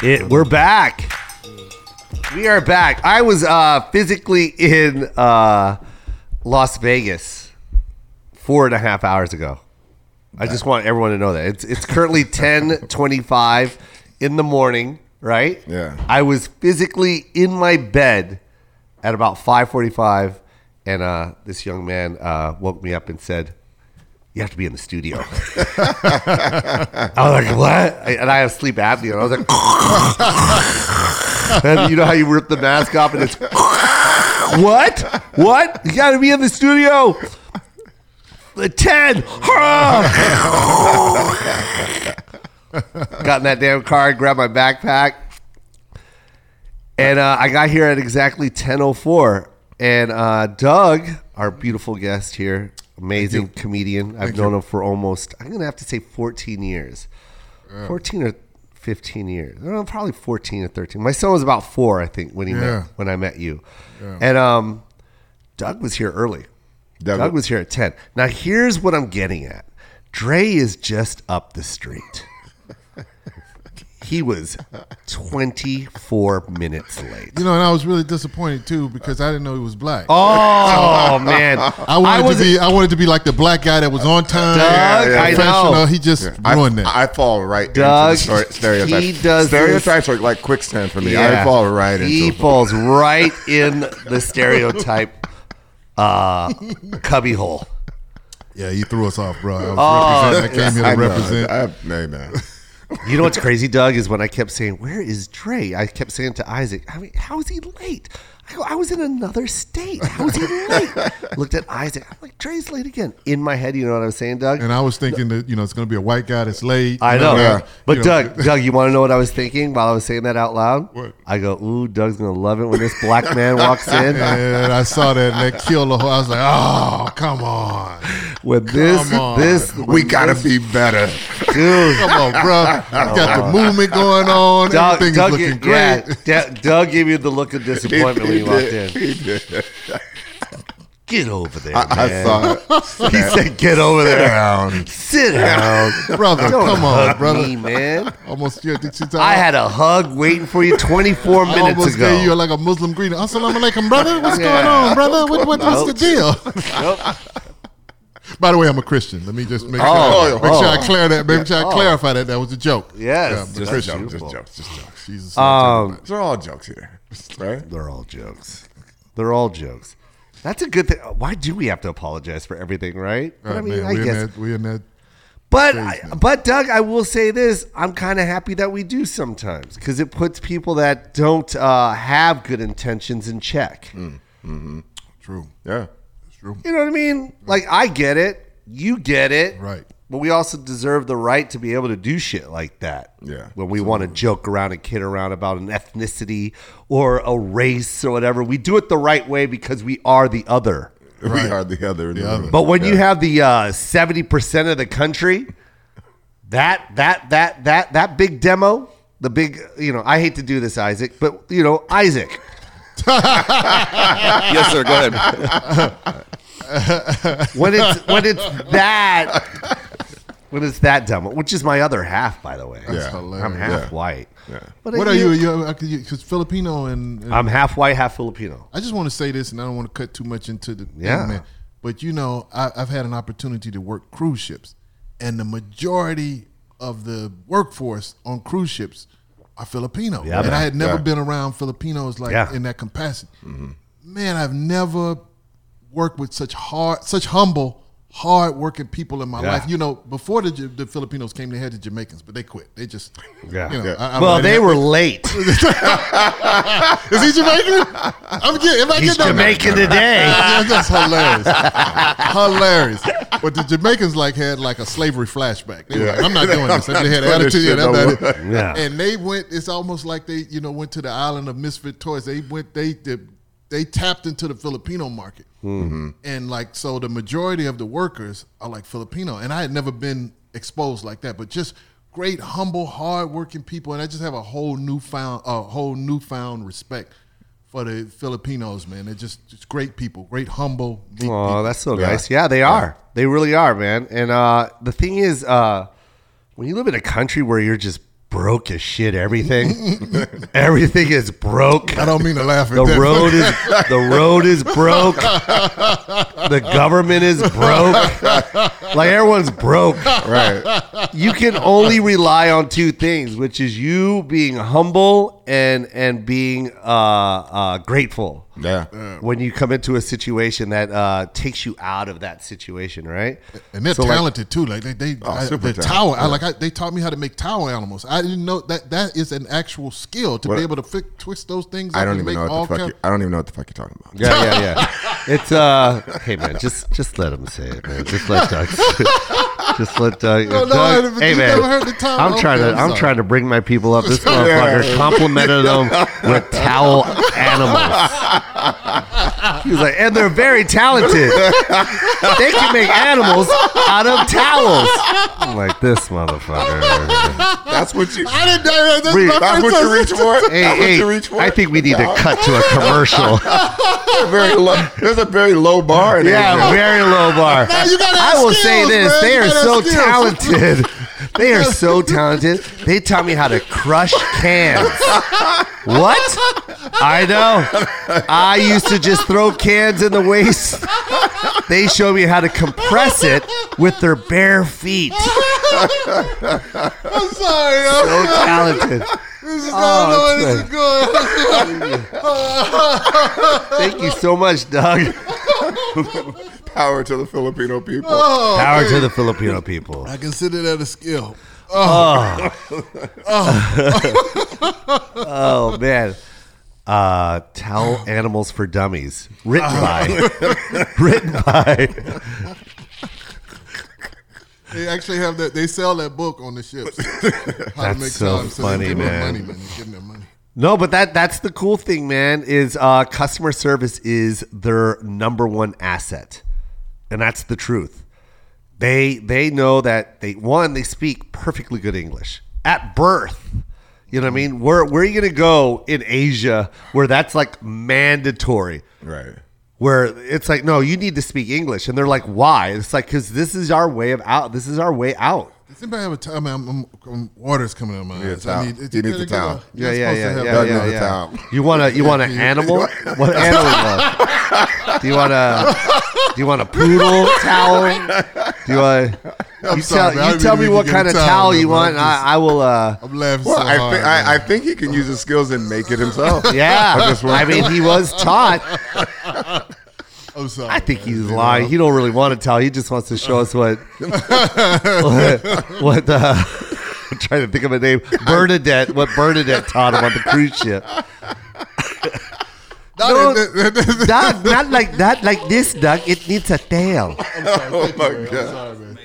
It, we're back. We are back. I was uh, physically in uh, Las Vegas four and a half hours ago. I just want everyone to know that it's it's currently ten twenty five in the morning. Right? Yeah. I was physically in my bed at about five forty five, and uh, this young man uh, woke me up and said, "You have to be in the studio." I was like, "What?" And I have sleep apnea. And I was like, and you know how you rip the mask off and it's what? What? You got to be in the studio. The ten. got in that damn car, grabbed my backpack, and uh, I got here at exactly ten oh four. And uh, Doug, our beautiful guest here, amazing comedian. I've known him for almost, I'm gonna have to say, fourteen years. Fourteen or fifteen years. I don't know, probably fourteen or thirteen. My son was about four, I think, when he Yeah. met when I met you. And um, Doug was here early. Doug- Doug was here at 10. Now, here's what I'm getting at Dre is just up the street. He was 24 minutes late. You know, and I was really disappointed too because I didn't know he was black. Oh, man. I wanted was to be. I wanted to be like the black guy that was on time, Doug, I professional. know. He just I, ruined that. I fall right Doug, into the stere- stereotypes. he does stereotypes are like quicksand for me. Yeah. I fall right in. He into falls right in the stereotype uh, cubby hole. yeah, he threw us off, bro. I, was Oh. I came here I to know. represent. I, hey, man. You know what's crazy, Doug, is when I kept saying, "Where is Dre?" I kept saying to Isaac, "I mean, how is he late?" I go, "I was in another state. How is he late?" Looked at Isaac. I'm like, "Dre's late again." In my head, you know what I was saying, Doug? and I was thinking that you know it's going to be a white guy that's late. I you know, Yeah. but You know. Doug, Doug, you want to know what I was thinking while I was saying that out loud? What? I go, "Ooh, Doug's gonna love it when this black man walks in." And I saw that and that killed the whole. I was like, oh, come on, With this, on. this, We gotta be better. dude. come on, bro. You got the movement going on. Doug, Everything Doug, is looking yeah, great. D- Doug gave you the look of disappointment you walked in. He did. Get over there, I, I man. saw it. He said, "Get over Sit there, down. sit down." brother. Don't come on, hug brother. me, man. Almost yeah, did you tell I had a hug waiting for you 24 I minutes almost ago. gave you like a Muslim greeting. Assalamu alaikum, brother. What's Yeah. going on, brother? What, what, what's the deal? Nope. By the way, I'm a Christian. Let me just make sure, Oh, make sure I oh. clear that. Make sure I clarify that that was a joke. Yes, Yeah, that's Just That's jokes, just jokes, just jokes. Jesus. Um, They're all jokes here, right? they're all jokes. They're all jokes. That's a good thing. Why do we have to apologize for everything, right? But I mean, man, I we in guess. that. We in that. But I, but Doug, I will say this: I'm kind of happy that we do sometimes because it puts people that don't uh, have good intentions in check. True. Yeah. It's true. You know what I mean? Like I get it, you get it, Right. But we also deserve the right to be able to do shit like that. Yeah, When we want to joke around and kid around about an ethnicity or a race or whatever, we do it the right way because we are the other. We are the other. The other. But when you have the uh, seventy percent of the country, that that that that that big demo, the big you know, I hate to do this, Isaac, but you know, Isaac, yes, sir. Go ahead. when it's when it's that when it's that dumb? which is my other half, by the way. Yeah. hilarious. I'm half Yeah. white. Yeah. But What are you? You uh, because Filipino and, and I'm half white, half Filipino. I just want to say this, and I don't want to cut too much into the thing, Yeah. man. But you know, I, I've had an opportunity to work cruise ships, and the majority of the workforce on cruise ships are Filipino. Yeah, and man. I had never Yeah. been around Filipinos like Yeah. in that capacity. Mm-hmm. Man, I've never worked with such hard, such humble, hard working people in my Yeah. life. You know, before the, the Filipinos came, they had the Jamaicans, but they quit. They just, Yeah. you know, Yeah. I- I- Well, I- they were late. Is he Jamaican? I'm getting. Am I He's getting that- Jamaican today. Yeah, that's hilarious. hilarious. But the Jamaicans like had like a slavery flashback. They were Yeah. like, I'm not doing this. They I'm had not doing this attitude. Yeah, shit that's no not more. it. Yeah. And they went. It's almost like they, you know, went to the island of misfit toys. They went. They they, they tapped into the Filipino market. Mm-hmm. And like so, the majority of the workers are like Filipino. And I had never been exposed like that. But just great, humble, hardworking people. And I just have a whole newfound, a whole newfound respect. For the Filipinos, man, they're just, just great people, great, humble. Oh, that's so Yeah. nice. Yeah, they are. They really are, man. And uh, the thing is, uh, when you live in a country where you're just broke as shit. Everything, everything is broke. I don't mean to laugh at The that. road is the road is broke. The government is broke. Like everyone's broke. Right. You can only rely on two things, which is you being humble and and being uh, uh, grateful. Yeah. When you come into a situation that uh, takes you out of that situation, right? And they're So, like, talented too. Like they, they, I, super the talented, tower. I like. I, they taught me how to make tower animals. I didn't know that that is an actual skill to What- be able to fi- twist those things. I don't even make know what the fuck. kind- You, I don't even know what the fuck you're talking about. Yeah, yeah, yeah. It's uh, hey man, just just let him say it, man. Just let Doug. Just let Doug. Uh, no, no, Doug but hey man, the. I'm Okay, trying to I'm I'm sorry. trying to bring my people up. This motherfucker complimented them with towel animals. He was like, and they're very talented. they can make animals out of towels. I'm like this motherfucker. That's what you. I didn't. That, that's That's what you reach for. Hey, hey, you reach for. I think we need to cut to a commercial. very low. There's a very low bar. In Yeah, Asia. very low bar. Now you gotta I have will say this: man. they You are so skills. talented. They are so talented. They taught me how to crush cans. What? I know. I used to just throw cans in the waste. They showed me how to compress it with their bare feet. I'm sorry. yo. So talented. This is, Oh, that's where this is going. Thank you so much, Doug. Power to the Filipino people. Oh, Power hey, to the Filipino people. I consider that a skill. Oh oh man. Uh, Towel Animals for Dummies. Written by. written by. They actually have that. They sell that book on the ships. How That's so time funny, they give them man. Money, man. They're getting their money. No, but that that's the cool thing, man, is uh customer service is their number one asset. And that's the truth. They they know that they one, they speak perfectly good English. At birth. You know what I mean? Where where are you gonna go in Asia where that's like mandatory? Right. where it's like, no, you need to speak English, and they're like, why? It's like because this is our way of out. This is our way out. Does anybody have a time? I'm, I'm, I'm, water's coming out of my eyes. towel. I He needs a towel. Yeah, yeah, yeah, yeah, Doug yeah, needs yeah. towel. You want a You want an animal? What animal? you? Do you want a? Do you want a poodle towel? Do you want? You sorry, tell, man. I you tell me what kind of towel, towel you want. I'm and just- I, I will. uh I'm laughing Well, so I, hard. think. I, I think he can use his skills and make it himself. Yeah, just I mean, he was taught. I'm sorry. I think he's lying. He don't really want to tell. He just wants to show us what what, what uh, I'm trying to think of a name. Bernadette. What Bernadette taught him on the cruise ship. No, Doug, not like that. Like this, Doug. It needs a tail. Oh my I'm god. sorry.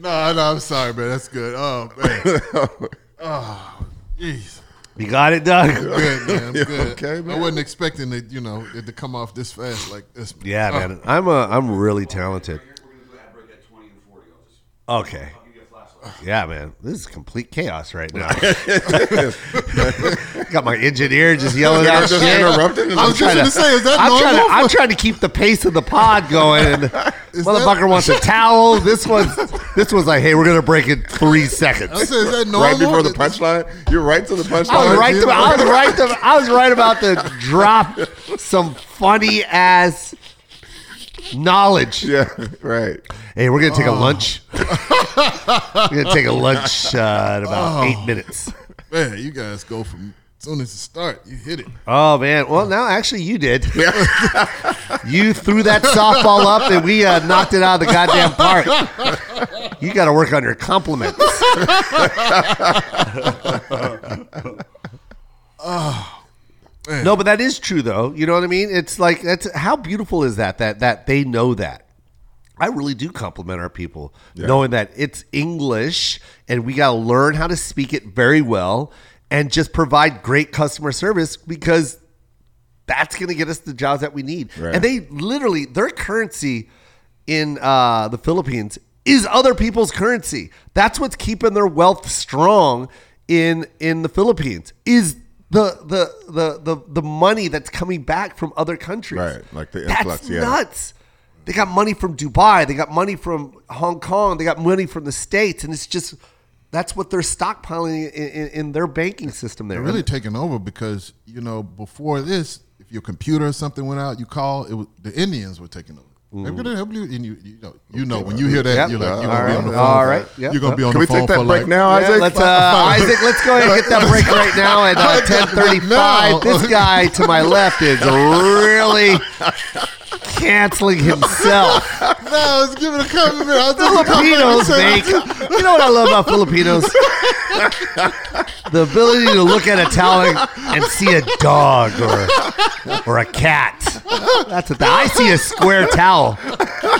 No, no, I'm sorry, man. That's good. Oh man. Oh, jeez. You got it, Doug. Good, man. I'm good. okay, I wasn't expecting it, you know, it to come off this fast like this. Yeah, Oh, man. I'm a. I'm really talented. Okay. Yeah, man. This is complete chaos right now. Got my engineer just yelling You're out just shit. interrupting. I was just trying gonna say, is that I'm trying, to, normal? I'm trying to keep the pace of the pod going. And motherfucker wants a towel. This one's this was like, hey, we're gonna break in three I seconds. said, is that normal? right before the punchline. You're right to the punchline. I was right. dude. To, I was right. To, I was right about to drop some funny ass knowledge. Yeah, right. Hey, we're gonna take Oh. a lunch. we're gonna take a lunch uh, in about Oh. eight minutes. Man, you guys go from as soon as it start, you hit it. Oh man! Well, now actually you did. you threw that softball up, and we uh, knocked it out of the goddamn park. You got to work on your compliments. Oh no, but that is true, though. You know what I mean? It's like that's how beautiful is that? That that they know that. I really do compliment our people, knowing that it's English and we got to learn how to speak it very well and just provide great customer service because that's going to get us the jobs that we need. Right. And they literally, their currency in uh, the Philippines is other people's currency. That's what's keeping their wealth strong in in the Philippines. Is the the the the, the money that's coming back from other countries. Right, like the That's yeah. nuts. They got money from Dubai. They got money from Hong Kong. They got money from the States. And it's just that's what they're stockpiling in, in, in their banking system there. They're really taking over because you know before this, if your computer or something went out, you call it. Was, the Indians were taking over. They're gonna help you, and you, you know, you know, when you hear that, Yep. you're like, you're gonna be on the phone. All right. Yep. You're gonna be on Can the we take that break like, now, Yeah, Isaac? let's, uh, Isaac, let's go ahead and hit that break right now at uh, ten thirty-five. This guy to my left is really canceling himself. No, I was giving a compliment. I was Filipinos make. You know what I love about Filipinos? The ability to look at a towel and see a dog or or a cat. That's what the, I see a square towel.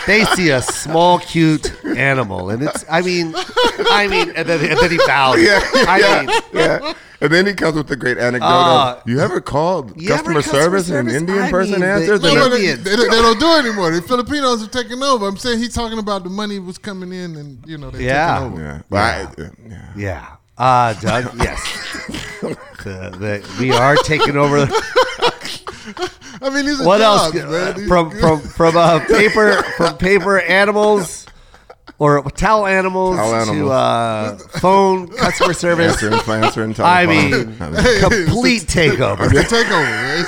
They see a small, cute animal, and it's. I mean, I mean, and then, and then he bows. Yeah, I mean, yeah. And then he comes with the great anecdote Uh, of, you ever called you ever customer customer service and an Indian I person mean, answers? the- No, no, they, they, they don't do it anymore. The Filipinos are taking over. I'm saying he's talking about the money was coming in, and you know they're Yeah. taking over. yeah. But I- yeah. yeah. Uh, Doug, yes. The, the, we are taking over. I mean, these are What else? man. These From are- from from uh, paper from paper animals or towel animals, Towel to animals. uh, phone customer service. Answering, answering I telephone. mean, complete takeover. Takeover.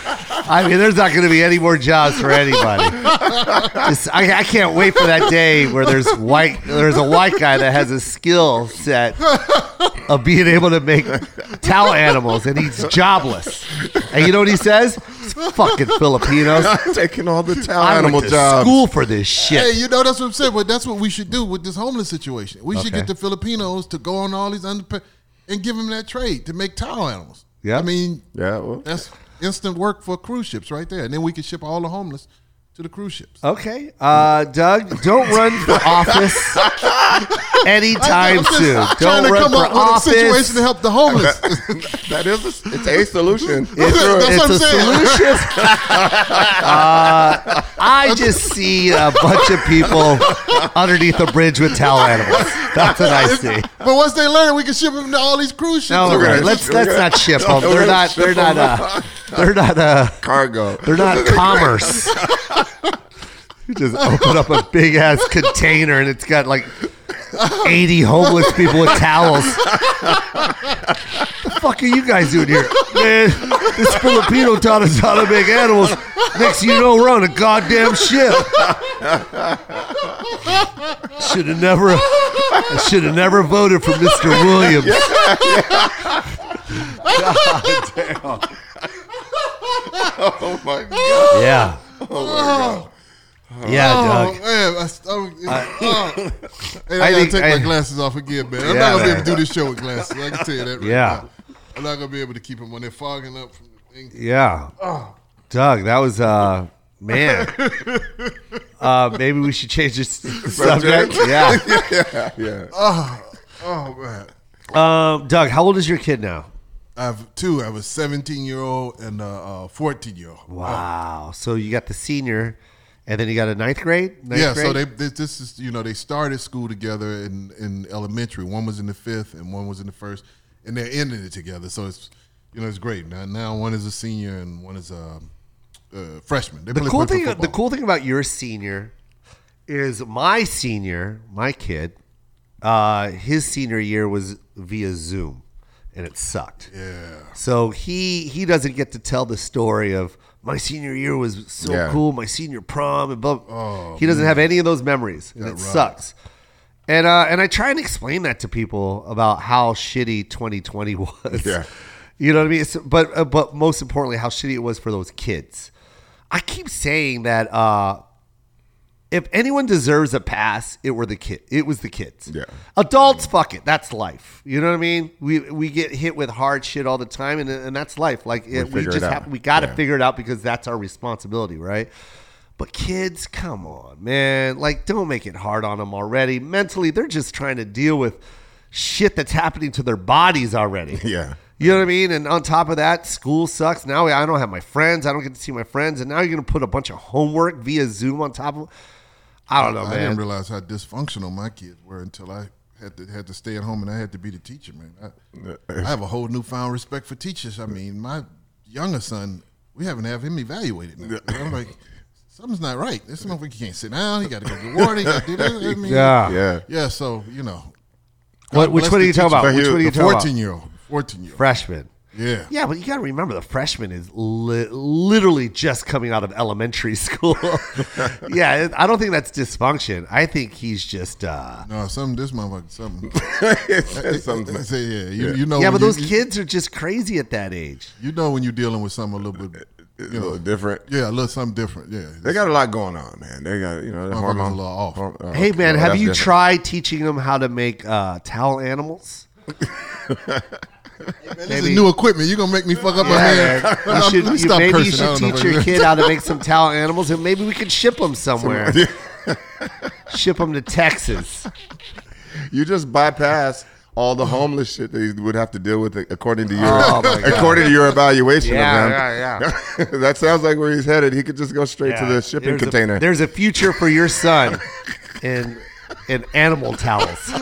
man. I mean, there's not going to be any more jobs for anybody. Just, I, I can't wait for that day where there's white, there's a white guy that has a skill set of being able to make towel animals, and he's jobless. And you know what he says? It's fucking Filipinos. taking all the towel I went animal to jobs. school for this shit. Hey, you know that's what I'm saying. But that's what we should do with this homeless situation. We should get the Filipinos to go on all these under and give them that trade to make towel animals. Yeah. I mean Yeah, well, that's instant work for cruise ships right there, and then we can ship all the homeless to the cruise ships. Okay, uh, Doug, don't run for office anytime I'm just soon. trying Don't to run come for up with a office. situation to help the homeless. that is a, it's a solution. It's, That's it's what I'm a saying. solution. uh, I just see a bunch of people underneath a bridge with towel animals. That's what I see. but once they learn, we can ship them to all these cruise ships. No, We're gonna- let's we're let's gonna- not ship them. we're They're gonna not. They're ship not. Uh, they're not. Uh, Cargo. they're not commerce. You just open up a big ass container and it's got like 80 homeless people with towels. the fuck are you guys doing here? Man, this Filipino taught us how to make animals. Next thing you know, we're on a goddamn ship. Should have never I should have never voted for Mr. Williams. God damn. oh my god. Yeah. Yeah, Oh Doug. man, I, oh, oh. I, I gotta take I- my glasses off again, man. I'm Yeah, not gonna be able to do this show with glasses. I can tell you that. Right Yeah. now. I'm not gonna be able to keep them when they're fogging up from the thing. Yeah. Doug, that was uh man. uh maybe we should change this subject. Yeah. yeah, yeah. Oh, Oh man, Um Doug, how old is your kid now? I have two. I have a 17 year old and a 14 year old. Wow. So you got the senior and then you got a ninth grade? Ninth Yeah, grade? so they this, this is you know they started school together in in elementary. One was in the fifth and one was in the first, and they're ending it together. So it's you know it's great. Now now one is a senior and one is a, uh freshman. They the play- cool play thing the cool thing about your senior is my senior, my kid, uh his senior year was via Zoom and it sucked. Yeah. So he he doesn't get to tell the story of my senior year was so Yeah. cool, my senior prom and blah. Oh, he doesn't have any of those memories, and it right. sucks. And uh, and I try and explain that to people about how shitty 2020 was. Yeah. you know what I mean. It's, but uh, but most importantly, how shitty it was for those kids. I keep saying that uh, if anyone deserves a pass, it were the kid. It was the kids. Yeah. Adults, fuck it. That's life. You know what I mean? We we get hit with hard shit all the time, and and that's life. Like it, we, just have we got to Yeah. figure it out because that's our responsibility, right? But kids, come on, man. Like, don't make it hard on them already. Mentally, they're just trying to deal with shit that's happening to their bodies already. Yeah. You know what I mean? And on top of that, school sucks. Now I don't have my friends. I don't get to see my friends. And now you're going to put a bunch of homework via Zoom on top of I don't know, I man. didn't realize how dysfunctional my kids were until I had to had to stay at home and I had to be the teacher, man. I, I have a whole newfound respect for teachers. I mean, my younger son, we haven't have him evaluated. Now. I'm like, something's not right. This motherfucker can't sit down. He got to go get water. He got to do this. I mean, Yeah. Yeah. yeah. So you know, What, which bless one are you talking about? Which one are you The talking about? 14 year old. 14 year old. Freshman. Yeah. Yeah, but you got to remember the freshman is li- literally just coming out of elementary school. yeah, I don't think that's dysfunction. I think he's just. uh No, something, this motherfucker, something. Something. I say, yeah, you, you know. Yeah, but you- those you, kids are just crazy at that age. You know when you're dealing with something a little bit, It's you a little different. yeah, a little something different. Yeah. They got a lot going on, man. They got you know the Motherfuckers hormone. a little off. horm- oh, Hey man, well, have you different. tried teaching them how to make uh, towel animals? This is new equipment. You're going to make me fuck up my Yeah, man. man. You should, let me you- stop maybe you cursing. I should teach your kid how to make some towel animals, and maybe we could ship them somewhere. ship them to Texas. You just bypass all the homeless shit that you would have to deal with according to your Oh, according to your evaluation Yeah, of yeah, him. that sounds like where he's headed. He could just go straight to the shipping There's a- container. there's a future for your son in in animal towels.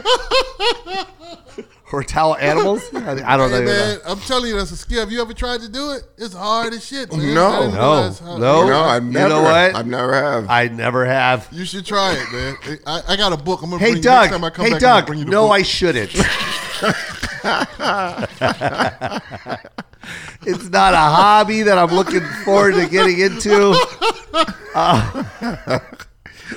Or towel animals? I, I don't Hey, know. man, I'm telling you, that's a skill. Have you ever tried to do it? It's hard as shit, man. No. No. No. no, I've You never. know what? I've never have. I never have. You should try it, man. I, I got a book. I'm gonna Hey bring Doug. next time I come Hey back. I'm Doug. bring you the No, book. I shouldn't. it's not a hobby that I'm looking forward to getting into. Uh,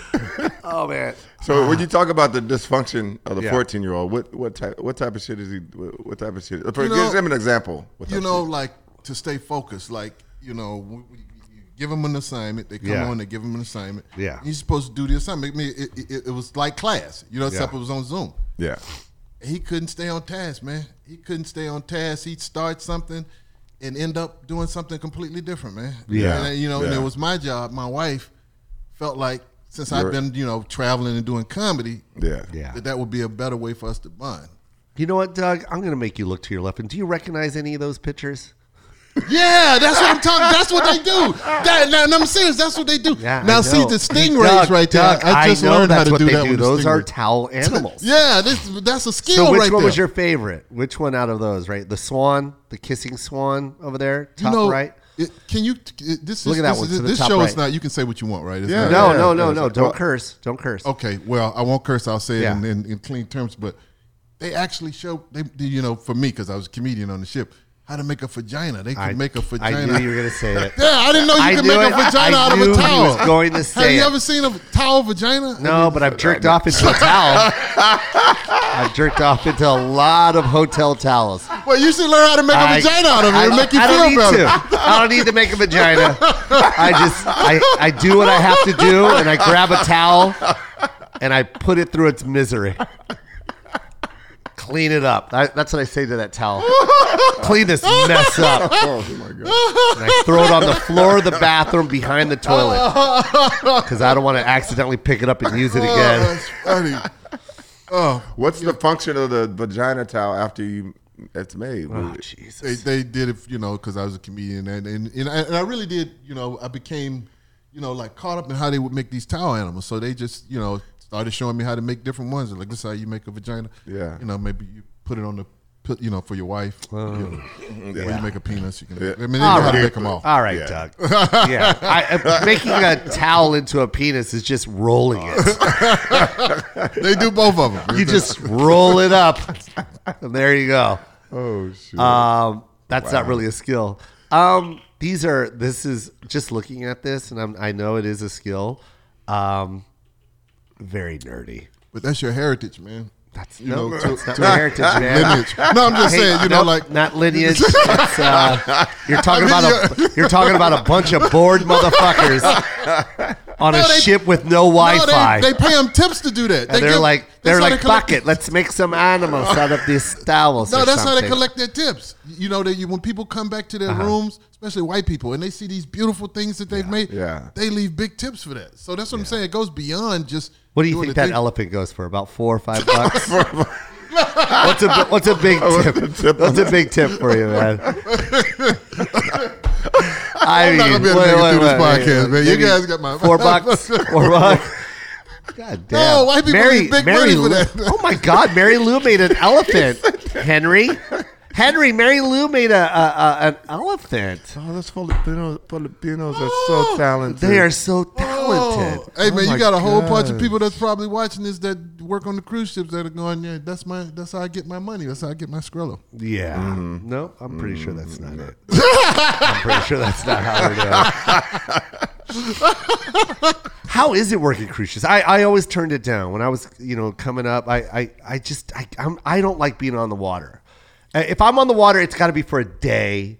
oh man. so when you talk about the dysfunction of the Yeah. 14 year old, what what type what type of shit is he? What, what type of shit? For, You know- give him an example. You know, of like to stay focused. Like you know, we, we, you give them an assignment. They come Yeah. on. They give them an assignment. Yeah. You're supposed to do the assignment. I mean, it, it, it was like class. You know, except Yeah. it was on Zoom. yeah. He couldn't stay on task, man. He couldn't stay on task. He'd start something and end up doing something completely different, man. Yeah. And, uh, you know, and it was my job. My wife felt like since You're- I've been, you know, traveling and doing comedy, Yeah. Yeah. that that would be a better way for us to bond. You know what, Doug? I'm going to make you look to your left. And do you recognize any of those pictures? Yeah, that's what I'm talking. That's what they do. That, now, and I'm serious. That's what they do. Yeah. now, see the stingrays Doug, right there. Doug, I just know learned how that's to what do they that do. with the Those are towel animals. Yeah, this that's a skill So which right one there. was your favorite? Which one out of those? Right, the swan, the kissing swan over there, you top know, right. It- can you? It, this Look is, at that this, one is- to the this show right. is not. You can say what you want, right? It's Yeah. not- No, yeah, no, no, no! Don't Well- curse! Don't curse! Okay, well, I won't curse. I'll say it Yeah. in, in, in clean terms, but they actually show they, they- you know, for me because I was a comedian on the ship, how to make a vagina. They could I, make a vagina. I knew you were going to say it. yeah, I didn't know you I could make a vagina I out of a he towel. was going to say Have you it. ever seen a towel vagina? No, but I've jerked off into a towel. I've jerked off into a lot of hotel towels. Well, you should learn how to make a vagina out of it I, make you I feel don't need better. to. I don't need to make a vagina. I just I, I do what I have to do, and I grab a towel and I put it through its misery. Clean it up. I, that's what I say to that towel. Clean this mess up. Oh my god. And I throw it on the floor of the bathroom behind the toilet because I don't want to accidentally pick it up and use it Oh, again. that's funny. Oh, What's the function of the vagina towel after you it's made? Oh, they, Jesus. they did it, you know, because I was a comedian, and and, and, I, and I really did, you know, I became, you know, like caught up in how they would make these towel animals. So they just, you know, started showing me how to make different ones. Like this is how you make a vagina. Yeah. You know, maybe you put it on the, put, you know, for your wife. you know, Or you make a penis. You can. Yeah. I mean, they know All how to right. make them all. All right, Yeah. Doug. Yeah, I, uh, making a towel into a penis is just rolling it. They do both of them. You just roll it up, and there you go. Oh shit. Um, that's not really a skill. Um, these are. This is just looking at this, and I'm, I know it is a skill. Um, very nerdy. but that's your heritage, man. That's You no, know, to- that's not to- my heritage, man. Lineage. No, I'm just Hey, saying, you know, like not lineage. Uh, you're talking about a you're talking about a bunch of bored motherfuckers on a they- ship with no No, Wi-Fi. they, they pay them tips to do that. and they're give- like they're like they it, let's make some animals out of these towels. No, that's how they collect their tips. You know, they, you, when people come back to their Uh-huh. rooms, especially white people, and they see these beautiful things that they've made, Yeah. they leave big tips for that. So that's what I'm saying. It goes beyond just. What do you think that thing. elephant goes for? About four or five bucks. what's a what's a big tip? What's a big tip for you, man? I I'm not gonna be able to make it through this podcast, man. You guys got my- four bucks. Four bucks. God damn. No, white people Mary, big Mary money for that. Oh my God, Mary Lou made an elephant. Henry, Henry, Mary Lou made a, a, a an elephant. Oh, those Filipinos, Filipinos are so talented. They are so talented. Oh, hey Oh man, you got a whole bunch of people that's probably watching this that work on the cruise ships that are going, yeah, that's my that's how I get my money. That's how I get my Skrilla. Yeah. Mm-hmm. No, I'm pretty sure that's not it. I'm pretty sure that's not how it is. how is it working cruise ships? I, I always turned it down when I was you know coming up. I I, I just I I'm, I don't like being on the water. Uh, If I'm on the water, it's got to be for a day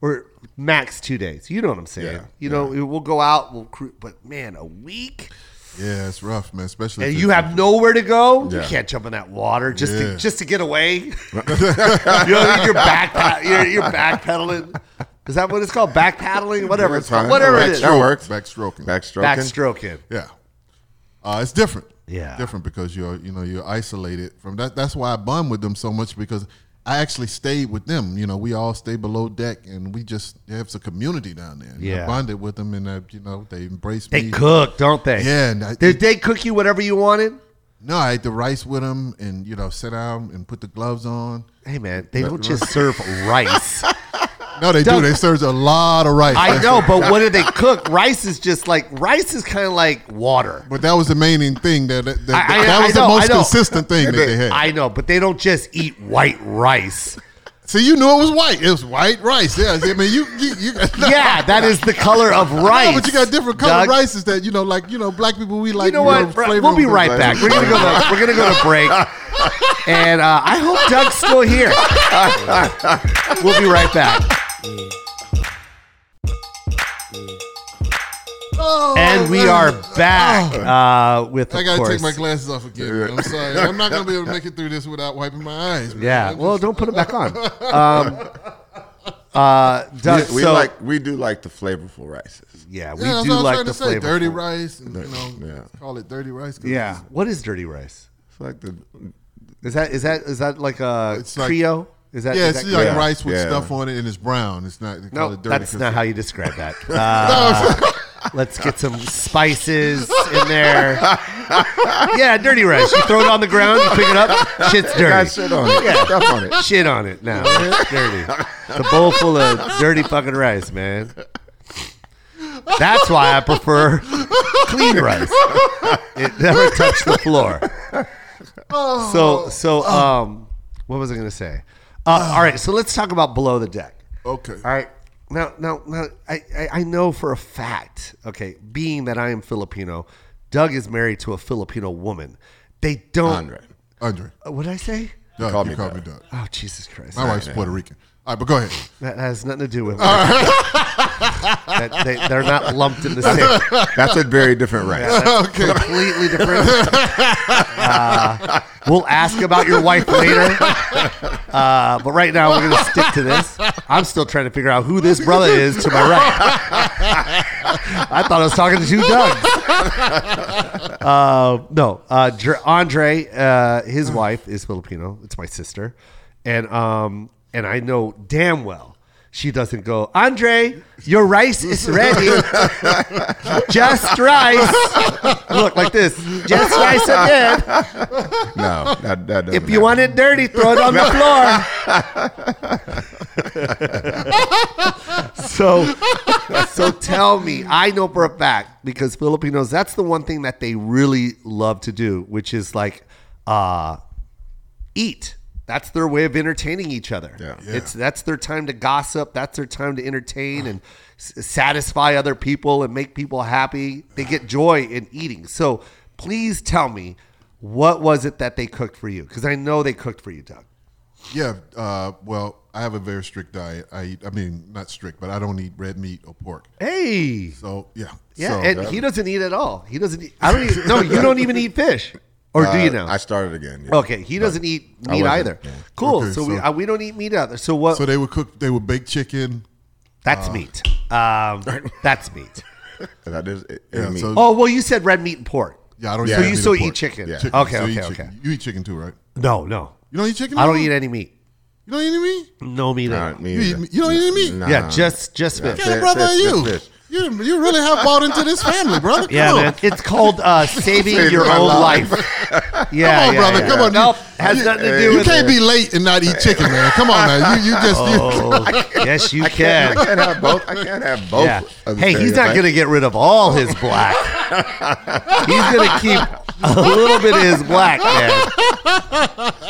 or max two days. You know what I'm saying? Yeah, you know, we'll go out, we'll cruise, but man, a week. Yeah, it's rough, man. Especially And you have nowhere to go. You can't jump in that water just Yeah. to just to get away. you know, you're back you're, you're backpedaling. Is that what it's called? Back paddling, whatever Yeah, it's called, whatever That it is. That works. backstroking. Backstroking. Backstroking. Yeah, uh, it's different. Yeah. different because you're you know you're isolated from that. That's why I bond with them so much because I actually stayed with them. You know, we all stay below deck and we just have a community down there. And I Yeah. bonded with them and uh, you know they embraced They me. cook, don't they? Yeah, and I- Did they cook you whatever you wanted? No, I ate the rice with them and you know sit down and put the gloves on. Hey man, they don't just serve rice. No, they do. They serve a lot of rice. I know, but what do they cook? Rice is just like rice is kind of like water. But that was the main thing that that, that, I- I- that was know, the most consistent thing that they had. I know, but they don't just eat white rice. See, you knew it was white. It was white rice. Yeah, I mean, you, you, you Yeah, that is the color of rice. No, but you got different color rices that you know, like you know, black people we like. You know what? We'll be right back. We're gonna go. To, we're gonna go to break, and uh, I hope Doug's still here. we'll be right back. Oh, And we man. are back uh, with, of I gotta course. take my glasses off again. I'm sorry. I'm not gonna be able to make it through this without wiping my eyes. man. yeah. I Well, don't put them back on. Um, uh, Doug, We, we so like we do like the flavorful rices. yeah, we yeah, do I was like the to say. Dirty rice. And, you know, Yeah. call it dirty rice. Yeah. What is dirty rice? It's like the Is that is that is that like a It's like- Creole? Is that Yeah, is it's that like Creole? rice with Yeah. stuff on it, and it's brown. It's not. They call No, it dirty that's 'cause not how you describe that. Uh, let's get some spices in there. Yeah, dirty rice. You throw it on the ground, you pick it up, shit's dirty. got shit on it. Yeah. Stuff on it. Shit on it now. It's dirty. It's a bowl full of dirty fucking rice, man. That's why I prefer clean rice. It never touched the floor. So so um what was I gonna say? Uh, all right, so let's talk about below the deck. Okay. All right. Now, now, now I, I, I know for a fact, okay, being that I am Filipino, Doug is married to a Filipino woman. They don't. Andre. Andre. Uh, What did I say? Doug, Call you me call me Doug. Oh, Jesus Christ. My wife's Puerto Rican. All right, but go ahead. That has nothing to do with that. They, they're not lumped in the same. That's a very different rice. Completely different. Uh, we'll ask about your wife later. Uh, but right now, we're going to stick to this. I'm still trying to figure out who this brother is to my right. I thought I was talking to two Dougs. Uh, no, uh, Andre, uh, his wife is Filipino. It's my sister, and um, and I know damn well she doesn't go. Andre, your rice is ready. Just rice. Look like this. Just rice again. No, that, that doesn't If you happen. want it dirty, throw it on the floor. so, so tell me, I know for a fact because Filipinos, that's the one thing that they really love to do, which is like uh, eat. That's their way of entertaining each other. Yeah. It's that's their time to gossip. That's their time to entertain and s- satisfy other people and make people happy. They get joy in eating. So please tell me, what was it that they cooked for you? Because I know they cooked for you, Doug. Yeah. Uh, well, I have a very strict diet. I eat. I mean, not strict, but I don't eat red meat or pork. Hey, So yeah. yeah, So, and he doesn't eat at all. He doesn't. Eat, I don't. Eat, no, you don't even eat fish, or do you know? I started again. yeah. okay, he doesn't eat I meat wasn't, either. yeah. Cool. Okay, so, we so- uh, we don't eat meat either. So what? so they would cook. They would bake chicken. that's meat. Um, that's meat. That is, it, Yeah, meat. so- Oh well, you said red meat and pork. Yeah, I don't. Yeah. eat So you meat still eat pork. chicken? Yeah. Chicken. Okay, So you okay, eat okay. chicken. You eat chicken too, right? No, no, You don't eat chicken. I don't eat any meat. You don't eat any meat. No meat. at Nah, all. me You, eat, either. meat- you don't eat any meat. Nah. Yeah, just just fish. kind of brother are you? fish. You, you really have bought into this family, brother. Come Yeah, on. man. It's called uh, saving Saving your my own life. life. Yeah, Come on, yeah, brother. yeah. Come on. Nope, you, has you, nothing to do You with can't it. be late and not eat chicken, man. Come on, man. You, you just. You, Oh, yes, you I can. can't, I can't have both. I can't have both. Yeah. of Hey, he's not going to get rid of all his black. he's going to keep a little bit of his black, man.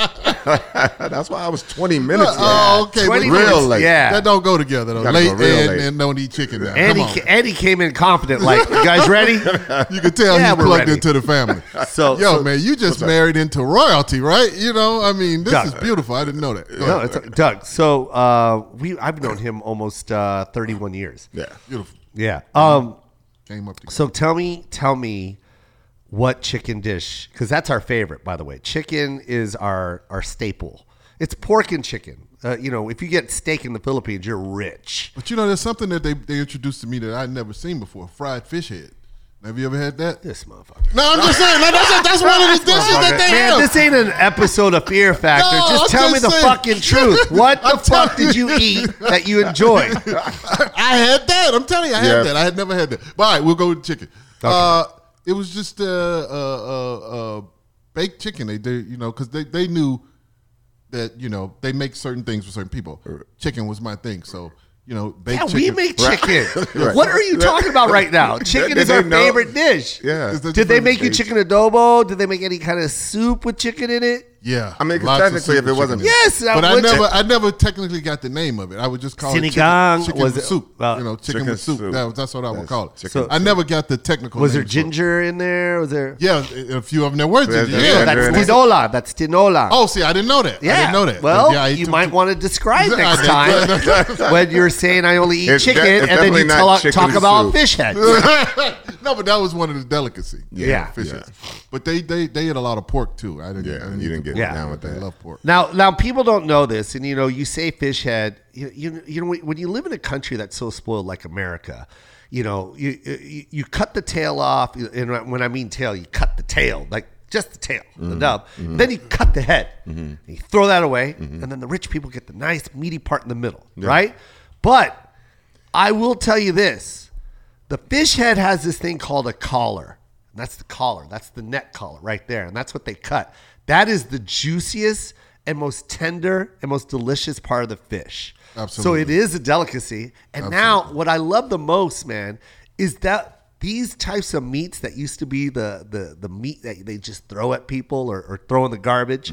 That's why I was 20 minutes. Uh, late. oh, okay. 20 Real minutes, late. yeah. That don't go together though. Late, go and, late. and don't eat chicken. Now. and, Come on. he, and he came in confident, like, you guys ready? You can tell Yeah, he's we're plugged ready. into the family. So- yo, so- man, you just married into royalty, right? You know, I mean, this Doug. is beautiful. I didn't know that. Go No, ahead. it's Doug. So uh, we I've known him almost uh, 31 years. Yeah. beautiful. Yeah. Um. Came up together. So tell me, tell me, what chicken dish? Because that's our favorite, by the way. Chicken is our our staple. It's pork and chicken. Uh, you know, if you get steak in the Philippines, you're rich. But you know, there's something that they, they introduced to me that I'd never seen before: fried fish head. Have you ever had that? This motherfucker. No, I'm just saying. no, that's, that's one of the dishes that they Man, have. this ain't an episode of Fear Factor. No, just I'm tell me just the fucking truth. What the fuck did you eat that you enjoyed? I had that. I'm telling you, I had that. I had never had that. But all right, we'll go with chicken. Uh, it was just uh, uh, uh, uh, baked chicken. They did, you know, because they, they knew that you know they make certain things for certain people. Chicken was my thing, so you know, baked Yeah, chicken. we make chicken. Right. What are you talking about right now? Chicken is our know- favorite dish. Yeah. Did they make you chicken adobo? Did they make any kind of soup with chicken in it? Yeah, I mean, 'cause lots technically, if it wasn't- chicken. Yes, but I would- never, I never technically got the name of it. I would just call Sinigang it chicken, chicken was with it- soup. well, you know, chicken, chicken with soup. soup. That that's what I would That's call it. chicken So- I never got the technical. Was there name it. ginger in there? Was there? Yeah, a few of them. There were ginger. there's Yeah, that's in tinola. That's tinola. Oh, see, I didn't know that. yeah. I didn't know that. Well, Yeah, you too- might too- want to describe I next time when you're saying I only eat chicken, and then you not tell, chicken talk about fish heads. no, but that was one of the delicacy. Yeah. fish Yeah. But they they they ate a lot of pork too. I didn't. Yeah, you didn't get pork. Yeah. down with They that. love pork. Now, now people don't know this, and you know, you say fish head. You, you, you know, when you live in a country that's so spoiled like America, you know, you you, you cut the tail off, and when I mean tail, you cut the tail, like just the tail, the mm-hmm. nub. Mm-hmm. Then you cut the head, mm-hmm. and you throw that away, and then the rich people get the nice meaty part in the middle, right? But I will tell you this: the fish head has this thing called a collar. That's the collar. That's the neck collar right there. And that's what they cut. That is the juiciest and most tender and most delicious part of the fish. Absolutely. So it is a delicacy. And now what I love the most, man, is that these types of meats that used to be the the, the meat that they just throw at people or, or throw in the garbage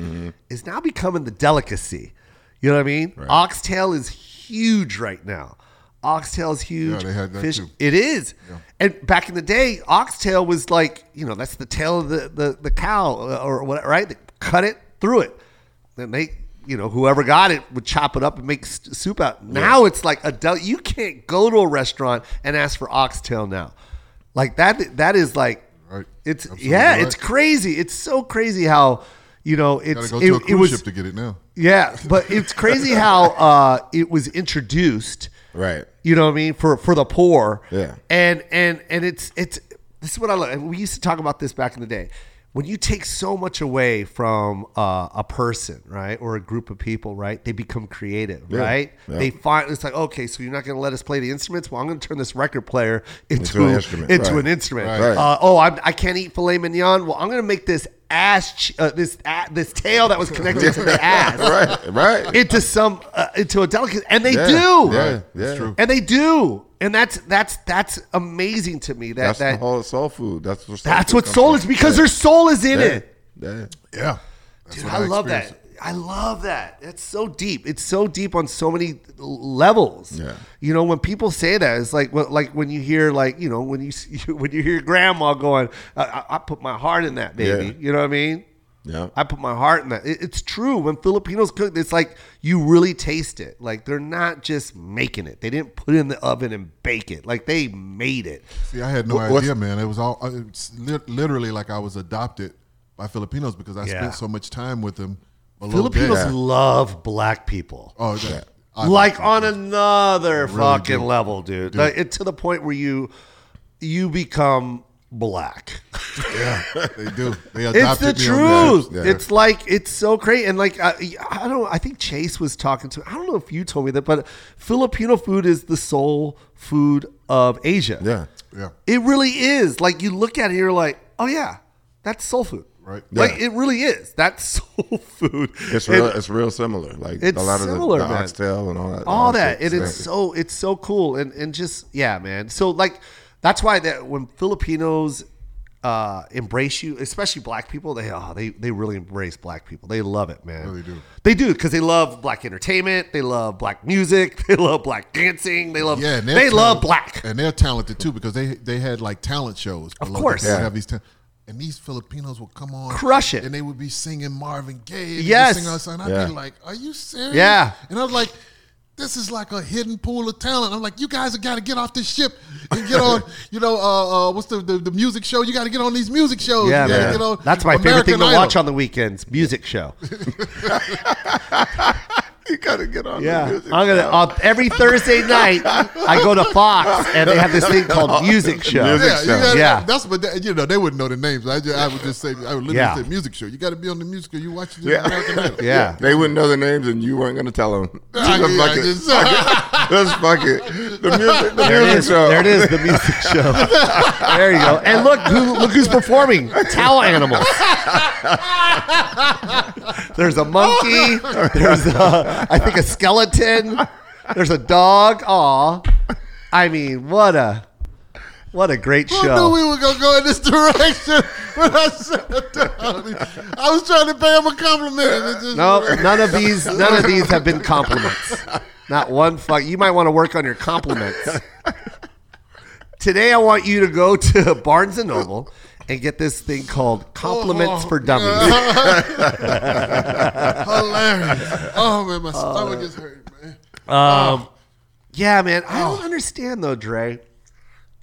is now becoming the delicacy. You know what I mean? Oxtail is huge right now. Oxtail is huge. Yeah, they had that Fish, too. it is. And back in the day, oxtail was like, you know, that's the tail of the, the, the cow uh, or what, right? They cut it, through it. Then they, you know, whoever got it would chop it up and make soup out. Now it's like a del- you can't go to a restaurant and ask for oxtail now. Like that that is like Right. it's Absolutely yeah, right. it's crazy. It's so crazy how you know it's Gotta go it, it was to get it now. yeah, but it's crazy how uh, it was introduced Right. you know what I mean for for the poor. Yeah. And and and it's it's this is what I love. We used to talk about this back in the day. When you take so much away from uh, a person, right, or a group of people, right, they become creative, Yeah. right? Yeah. They find it's like, okay, so you're not going to let us play the instruments. Well, I'm going to turn this record player into, Into an instrument, into right. an instrument. Right. Uh, oh, I'm, I can't eat filet mignon. Well, I'm going to make this ass, uh, this a this tail that was connected to the ass, Right. Right. into some uh, into a delicacy, and they Yeah, do. Yeah. Right. Yeah. That's true. And they do. And that's that's that's amazing to me. That That's that the whole soul food. That's what. that's food what soul from. is because Yeah. their soul is in Yeah. it. Yeah. Yeah. Dude, what I, love experienced. that. I love that. It's so deep. It's so deep on so many levels. Yeah. You know, when people say that, it's like well, like when you hear like you know when you when you hear grandma going, I, I, put my heart in that baby. Yeah. You know what I mean? Yeah. I put my heart in that. It- it's true. When Filipinos cook, it's like you really taste it. Like they're not just making it. They didn't put it in the oven and bake it. Like they made it. See, I had no What- idea, man. It was all uh, it's literally like I was adopted by Filipinos because I Yeah. spent so much time with them. Below Filipinos deck. love black people. Oh, that, I- like on another really fucking do. level, dude. Like, it, to the point where you you become black. Yeah, they do. They It's adopted the me on truth. that. Yeah. It's like it's so great, and like I, I don't. I think Chase was talking to. I don't know if you told me that, but Filipino food is the soul food of Asia. Yeah. Yeah. it really is. Like you look at it, you're like, oh yeah, that's soul food. Right. Like it really is. That's soul food. It's real. it's real similar. Like It's a lot of similar, the, the man. oxtail and all that. all that it's so it's so cool and and just yeah man so like that's why that when filipinos uh embrace you especially black people they oh they they really embrace black people they love it man Really do. they do because they love black entertainment they love black music they love black dancing they love Yeah, they love black and they're talented too because they they had like talent shows. Of course. They Yeah. have these ta- and these Filipinos would come on, Crush it. and they would be singing Marvin Gaye. and Yes. singing all and I'd Yeah. be like, "Are you serious?" Yeah. and I was like. This is like a hidden pool of talent. I'm like, you guys have got to get off this ship and get on, you know, uh, uh, what's the, the the music show? You got to get on these music shows. yeah, man. get on that's my favorite thing American to Idol. watch on the weekends music show you gotta get on. Yeah, the music I'm gonna show. uh, every Thursday night. I go to Fox and they have this thing called Music Show. Music Yeah, show. gotta, Yeah. that's what they, you know. They wouldn't know the names. I, just, I would just say, I would literally Yeah. say, music show. You got to be on the music show. You watch the Yeah. American Idol. Yeah. They wouldn't know the names, and you weren't gonna tell them. I- Just I fuck it. just- Fuck it. Just fuck it. The music, the There music is. show. There it is, the music show. there you go. And look, who, look who's performing. Towel animals. There's a monkey. There's, a, I think, a skeleton. There's a dog. Aw. I mean, what a, what a great Who knew show. we were gonna go in this direction when I sat down? I was trying to pay him a compliment. And it just, No, none of these, none of these have been compliments. Not one fuck. You might want to work on your compliments. Today, I want you to go to Barnes and Noble and get this thing called Compliments for Dummies. hilarious. Oh man, my stomach is hurting, man. Um, yeah, man. I don't understand though, Dre.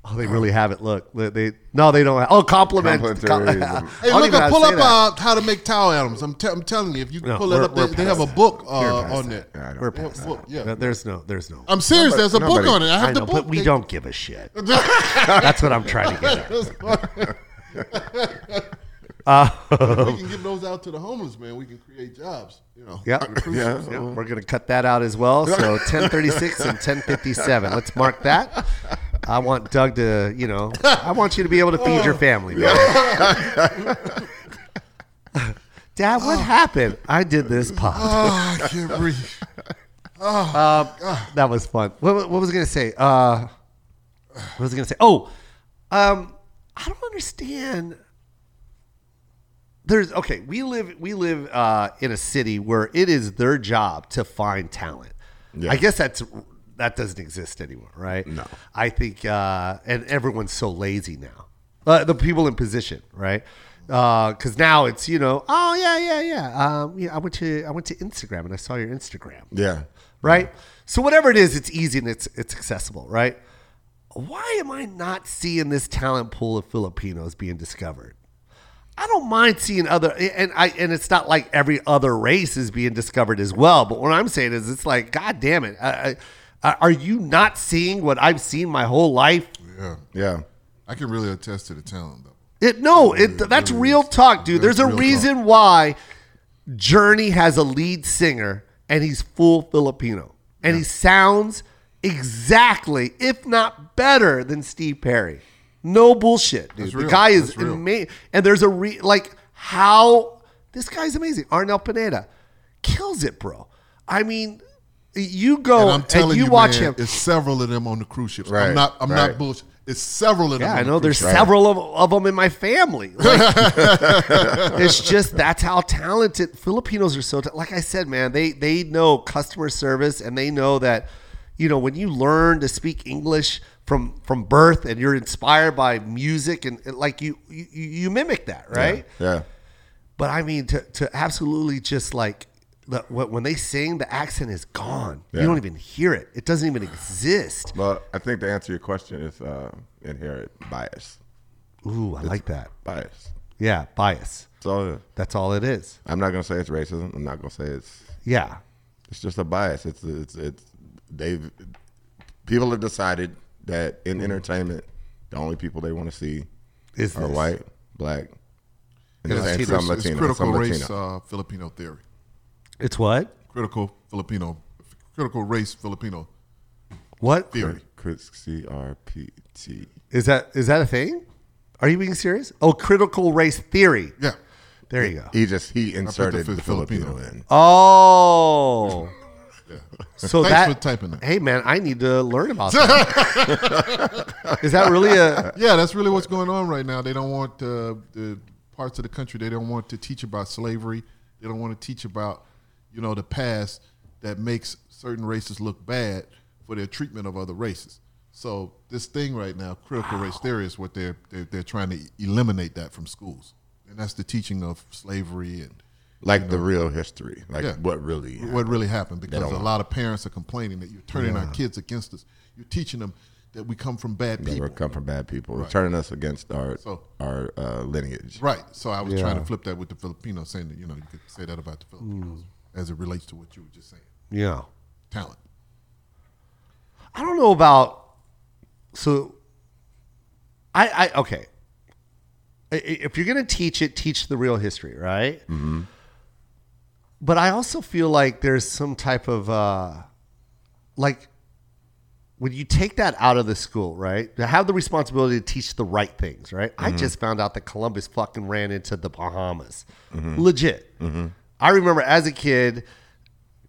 Oh, they really have it. Look, they, they no, they don't. Have, oh, compliment. Complimentary. I Hey, don't look, even know how up, to pull up uh, how to make towel animals. I'm, te- I'm telling you, if you No, pull it up, they, they have a book uh, on that. there. I don't We're They past a that. book, yeah. No, There's no, there's no. I'm serious. There's a book nobody- on it. I have I the book. but we They- don't give a shit. That's what I'm trying to get at. We can give those out to the homeless, man. We can create jobs. You know. Yep. Yeah. Yeah, we're gonna cut that out as well. So 1036 and 1057. Let's mark that. I want Doug to, you know, I want you to be able to feed your family. man. Dad, what happened? I did this pop. Oh, I can't breathe. Um, that was fun. What, what was I gonna say? Uh, what was I gonna say? Oh, um, I don't understand. There's okay. We live we live uh, in a city where it is their job to find talent. Yeah. I guess that's that doesn't exist anymore, right? No. I think, uh, and everyone's so lazy now. Uh, the people in position, right? Because now it's you know, oh yeah, yeah, yeah. Um, yeah, I went to I went to Instagram and I saw your Instagram Yeah. right? So whatever it is, it's easy and it's it's accessible, right? Why am I not seeing this talent pool of Filipinos being discovered? I don't mind seeing other, and I and it's not like every other race is being discovered as well. But what I'm saying is, it's like, God damn it, I, I, are you not seeing what I've seen my whole life? Yeah. Yeah. I can really attest to the talent, though. It no, it that's really real is. talk, dude. That's There's a reason why Journey has a lead singer and he's full Filipino. And he sounds exactly, if not better than Steve Perry. No bullshit, dude. That's The guy is amazing. And there's a re like how this guy's amazing. Arnel Pineda kills it, bro. I mean, you go And and, I'm telling you, you, watch man, him. It's several of them on the cruise ships. Right, I'm not. I'm right. not bullshit. It's several of them. Yeah, I know. cruise There's ships. several of, of them in my family. Like, it's just that's how talented Filipinos are. So ta- like I said, man, they they know customer service and they know that you know when you learn to speak English from from birth and you're inspired by music and, and like you, you you mimic that, right? Yeah. But I mean to to absolutely just like the, when they sing, the accent is gone. Yeah. You don't even hear it. It doesn't even exist. Well, I think the answer to your question is uh, inherent bias. Ooh, I like that. Bias. Yeah, bias. So That's all it is. I'm not gonna say it's racism. I'm not gonna say it's Yeah. it's just a bias. It's it's it's they've people have decided that in entertainment, the only people they want to see is are this? white, black, and, It's- and it's- some Latino. it's critical some race Latino. uh, Filipino theory. It's what? Critical Filipino, critical race Filipino What theory. Chris C R P T. is that? Is that a thing? Are you being serious? Oh, critical race theory. Yeah. There you go. He just he inserted the the, Filipino Filipino in. Oh. So Thanks that for typing that. hey man, I need to learn about that. Is that really a? Yeah, that's really what's going on right now. They don't want uh, the parts of the country. They don't want to teach about slavery. They don't want to teach about you know the past that makes certain races look bad for their treatment of other races. So this thing right now, critical race theory, is what they're, they're they're trying to eliminate that from schools, and that's the teaching of slavery and Like the real history, like Yeah. what really. what really happened. Because a lot of parents are complaining that you're turning our kids against us. You're teaching them that we come from bad people. we come from bad people, You're turning us against our So- our uh, lineage. Right. So I was Yeah. trying to flip that with the Filipinos, saying that you know you could say that about the Filipinos as it relates to what you were just saying. Yeah. Talent. I don't know about. So. I I okay. I- i- If you're gonna teach it, teach the real history, right? Mm-hmm. But I also feel like there's some type of uh, like when you take that out of the school, right? To have the responsibility to teach the right things, right? I mm-hmm. just found out that Columbus fucking ran into the Bahamas. Mm-hmm. Legit. Mm-hmm. I remember as a kid,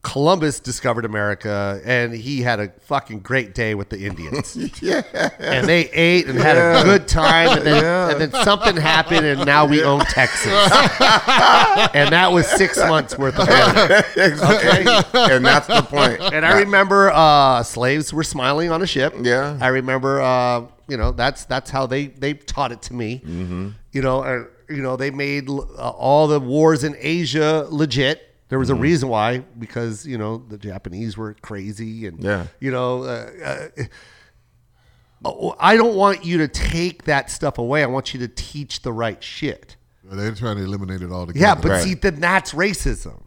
Columbus discovered America and he had a fucking great day with the Indians. Yeah, And they ate and had a good time and then, and then something happened and now we own Texas. and that was six months worth of money. exactly. and that's the point. And I remember uh, slaves were smiling on a ship. Yeah. I remember, uh, you know, that's that's how they they taught it to me. Mm-hmm. You know, uh, you know, they made uh, all the wars in Asia legit. There was a Mm-hmm. reason why, because you know the Japanese were crazy, and Yeah. you know, uh, uh, I don't want you to take that stuff away. I want you to teach the right shit. They're trying to eliminate it all together. Yeah, but Right. see, then that's racism.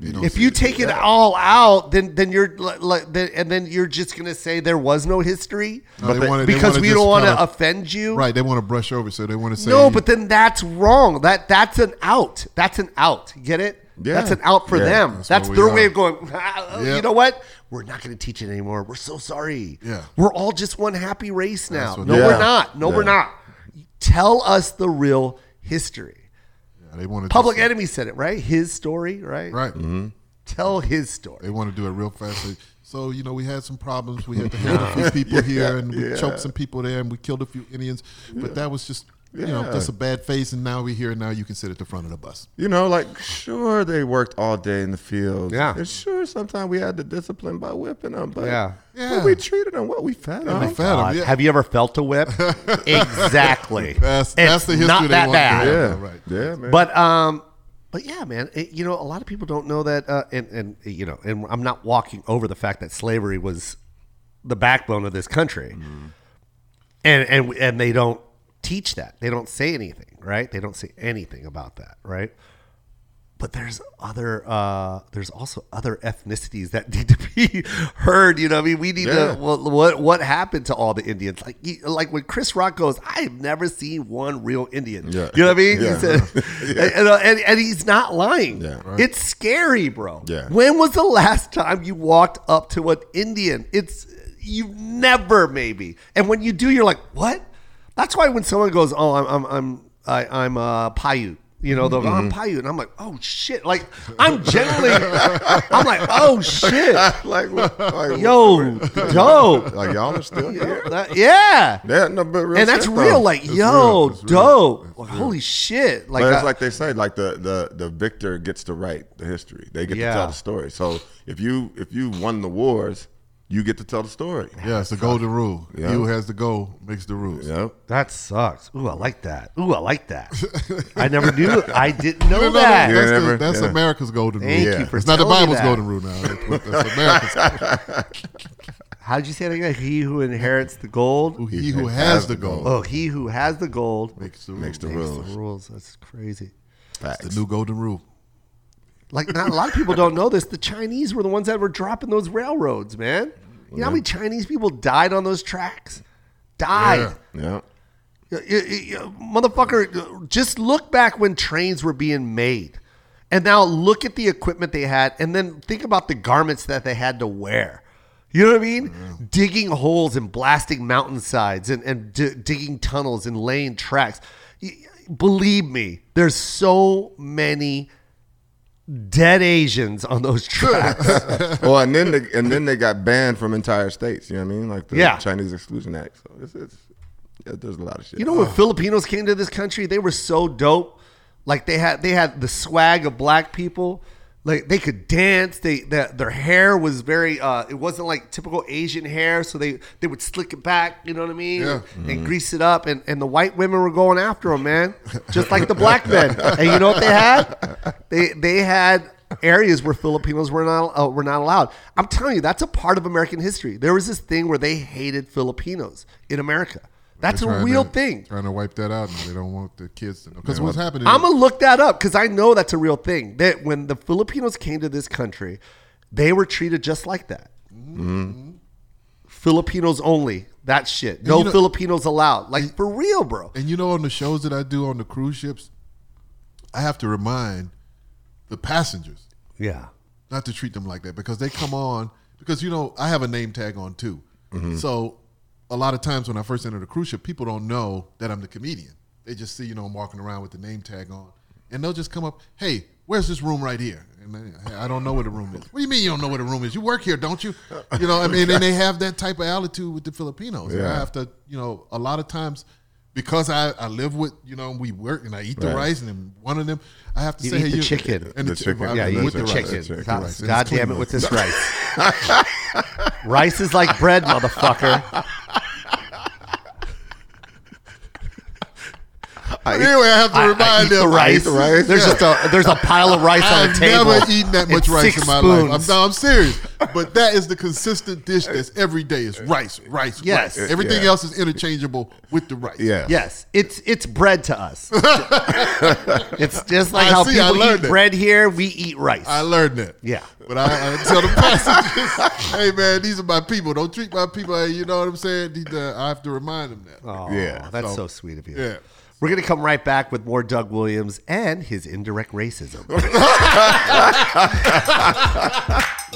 You If you it. take it all out, then then you're like, then, and then you're just gonna say there was no history No, they wanna- because we don't want to offend you. right, they want to brush over, so they want to say No, but then that's wrong. That that's an out. That's an out. Get it? Yeah. That's an out for Yeah. them. That's That's, what we their are. way of going. "Ah, You know what? We're not going to teach it anymore. We're so sorry. Yeah. We're all just one happy race now. No, they we're not. No, we're not. Tell us the real history. Yeah, they want to Public Enemy said it right. His story, right? Right. Mm-hmm. Tell his story. They want to do it real fast. So you know, we had some problems. We had to handle a few people here, and we Yeah. choked some people there, and we killed a few Indians. But that was just, you know, Yeah. just a bad face. And now we're here. And now you can sit at the front of the bus. You know, like sure they worked all day in the field. Yeah. And sure sometimes we had to discipline by whipping them, but Yeah. Yeah. but we treated them what we fed them. we fed 'em, God, yeah. Have you ever felt a whip? exactly. That's that's It's the history not that want bad. To yeah, have, right. yeah, man. But um, but yeah, man, it, you know, a lot of people don't know that, uh, and and you know, and I'm not walking over the fact that slavery was the backbone of this country, and and and they don't teach that. They don't say anything, right? They don't say anything about that, right? But there's other, uh, there's also other ethnicities that need to be heard. You know, what I mean, we need Yeah. to. Well, what what happened to all the Indians? Like, like when Chris Rock goes, I've never seen one real Indian. Yeah. You know what I mean? Yeah. He said, and, uh, and, and he's not lying. Yeah. It's scary, bro. Yeah. When was the last time you walked up to an Indian? It's you never maybe. And when you do, you're like, what? That's why when someone goes, oh, I'm I'm I'm I, I'm uh, Paiute. You know, they'll go, I'm Mm-hmm. Paiute. And I'm like, oh shit. Like, I'm generally, I'm like, oh shit. like, like Yo, dope. like y'all are still here. That- yeah. Yeah, no, but real And that's shit, real. though. Like, It's yo, real. It's real. dope. Like, holy shit. Like, but it's I- like they say, like the the the victor gets to write the history. They get Yeah. to tell the story. So if you if you won the wars, you get to tell the story. Yeah, it's the golden rule. Yeah. He who has the goal makes the rules. Yep. That sucks. Ooh, I like that. Ooh, I like that. I never knew. I didn't know No, no, no, that. That's, Yeah, the- that's yeah. America's golden Thank rule. you for it's not the Bible's that. golden rule now. That's, that's America's. How did you say that again? He who inherits the gold. he who has the gold. Oh, he who has the gold makes the Makes the rules. makes rules. the rules. That's crazy. Facts. The new golden rule. Like, not a lot of people don't know this. The Chinese were the ones that were dropping those railroads, man. You know how many Chinese people died on those tracks? Died. Yeah. Yeah. Y- y- y- Motherfucker, just look back when trains were being made. And now look at the equipment they had, and then think about the garments that they had to wear. You know what I mean? Digging holes and blasting mountainsides and, and d- digging tunnels and laying tracks. Y- Believe me, there's so many dead Asians on those tracks. well, and then they, and then they got banned from entire states. You know what I mean? Like the Yeah. Chinese Exclusion Act. So it's, it's yeah, there's a lot of shit. You know when Filipinos came to this country, they were so dope. Like they had they had the swag of black people. Like they could dance. They that their hair was very. uh It wasn't like typical Asian hair, so they they would slick it back. You know what I mean? Yeah. And, grease it up. And and the white women were going after them, man, just like the black men. And you know what they had? They they had areas where Filipinos were not uh, were not allowed. I'm telling you, that's a part of American history. There was this thing where they hated Filipinos in America. That's a real to- thing. Trying to wipe that out, and they don't want the kids to know. Because what's happening? I'm gonna look that up because I know that's a real thing. That when the Filipinos came to this country, they were treated just like that. Mm-hmm. Filipinos only. That shit. No you know- Filipinos allowed. Like for real, bro. And you know, on the shows that I do on the cruise ships, I have to remind the passengers Yeah. not to treat them like that because they come on because you know I have a name tag on too. Mm-hmm. So a lot of times when I first enter the cruise ship, people don't know that I'm the comedian. They just see you know I'm walking around with the name tag on, and they'll just come up, "Hey, where's this room right here?" And I, I don't know where the room is. What do you mean you don't know where the room is? You work here, don't you? You know, I mean, and they have that type of attitude with the Filipinos. And I have to, you know, a lot of times. Because I, I live with you know we work and I eat the Right. rice and then one of them I have to You say eat hey the you, chicken. and The chi- chicken. I Yeah, you eat with the rice. chicken. chicken. God, Rice. God damn it with this rice. rice is like bread, motherfucker. Anyway, I have to remind I- I remind eat the rice. the rice. There's just a there's a pile of rice on I've the table. never eaten that much rice in my spoons. life. I'm, no, I'm serious. But that is the consistent dish that's every day is rice, rice, Yes. rice. Everything Yeah. else is interchangeable with the rice. Yeah. Yes, it's it's bread to us. it's just like I how see, I people learned eat it. bread here. We eat rice. I learned that. Yeah. But I, I tell the passengers, hey man, these are my people. Don't treat my people. Hey, you know what I'm saying? Uh, I have to remind them that. Oh, Yeah. that's so, So, sweet of you. yeah. We're gonna come right back with more Doug Williams and his indirect racism.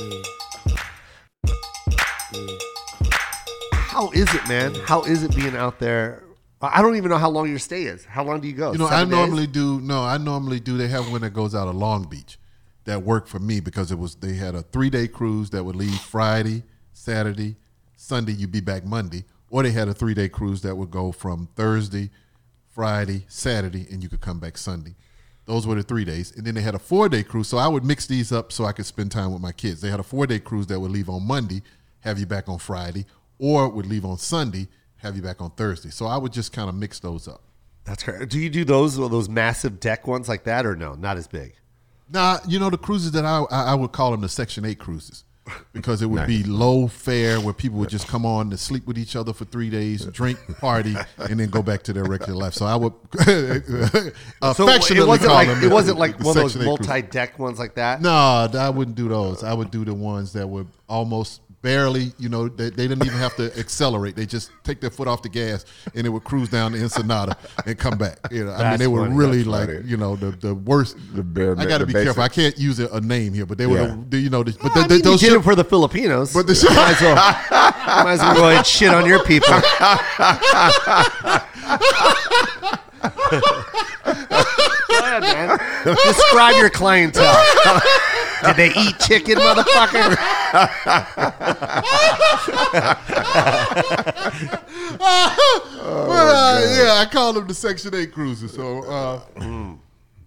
How is it, man? How is it being out there? I don't even know how long your stay is. How long do you go? You know, Seven I days? normally do. No, I normally do. They have one that goes out of Long Beach that worked for me because it was they had a three day cruise that would leave Friday, Saturday, Sunday. You'd be back Monday, or they had a three day cruise that would go from Thursday, Friday, Saturday, and you could come back Sunday. Those were the three days, and then they had a four day cruise. So I would mix these up so I could spend time with my kids. They had a four day cruise that would leave on Monday, have you back on Friday, or would leave on Sunday, have you back on Thursday. So I would just kind of mix those up. That's correct. Do you do those those massive deck ones like that, or no? Not as big. Nah, you know the cruises that I I, would call them the Section Eight cruises because it would be low fare where people would just come on to sleep with each other for three days, drink, party, and then go back to their regular life. So I would So affectionately it wasn't call like them it wasn't like one of those Section 8 cruises. multi-deck ones like that. No, I wouldn't do those. I would do the ones that were almost barely, you know, they, they didn't even have to accelerate. They just take their foot off the gas and it would cruise down the Ensenada and come back. You know, I mean, they were funny. really That's like, funny. you know, the the worst. The bare- I got to the be careful. I can't use a, a name here, but they were, Yeah. the, you know, the, but I the, the, mean, those you did ship- it for the Filipinos. But the might as well, might as well go ahead and shit on your people. go ahead, man. Describe your clientele. Did they eat chicken, motherfucker? Well, uh, yeah, I call them the Section Eight cruises. So uh,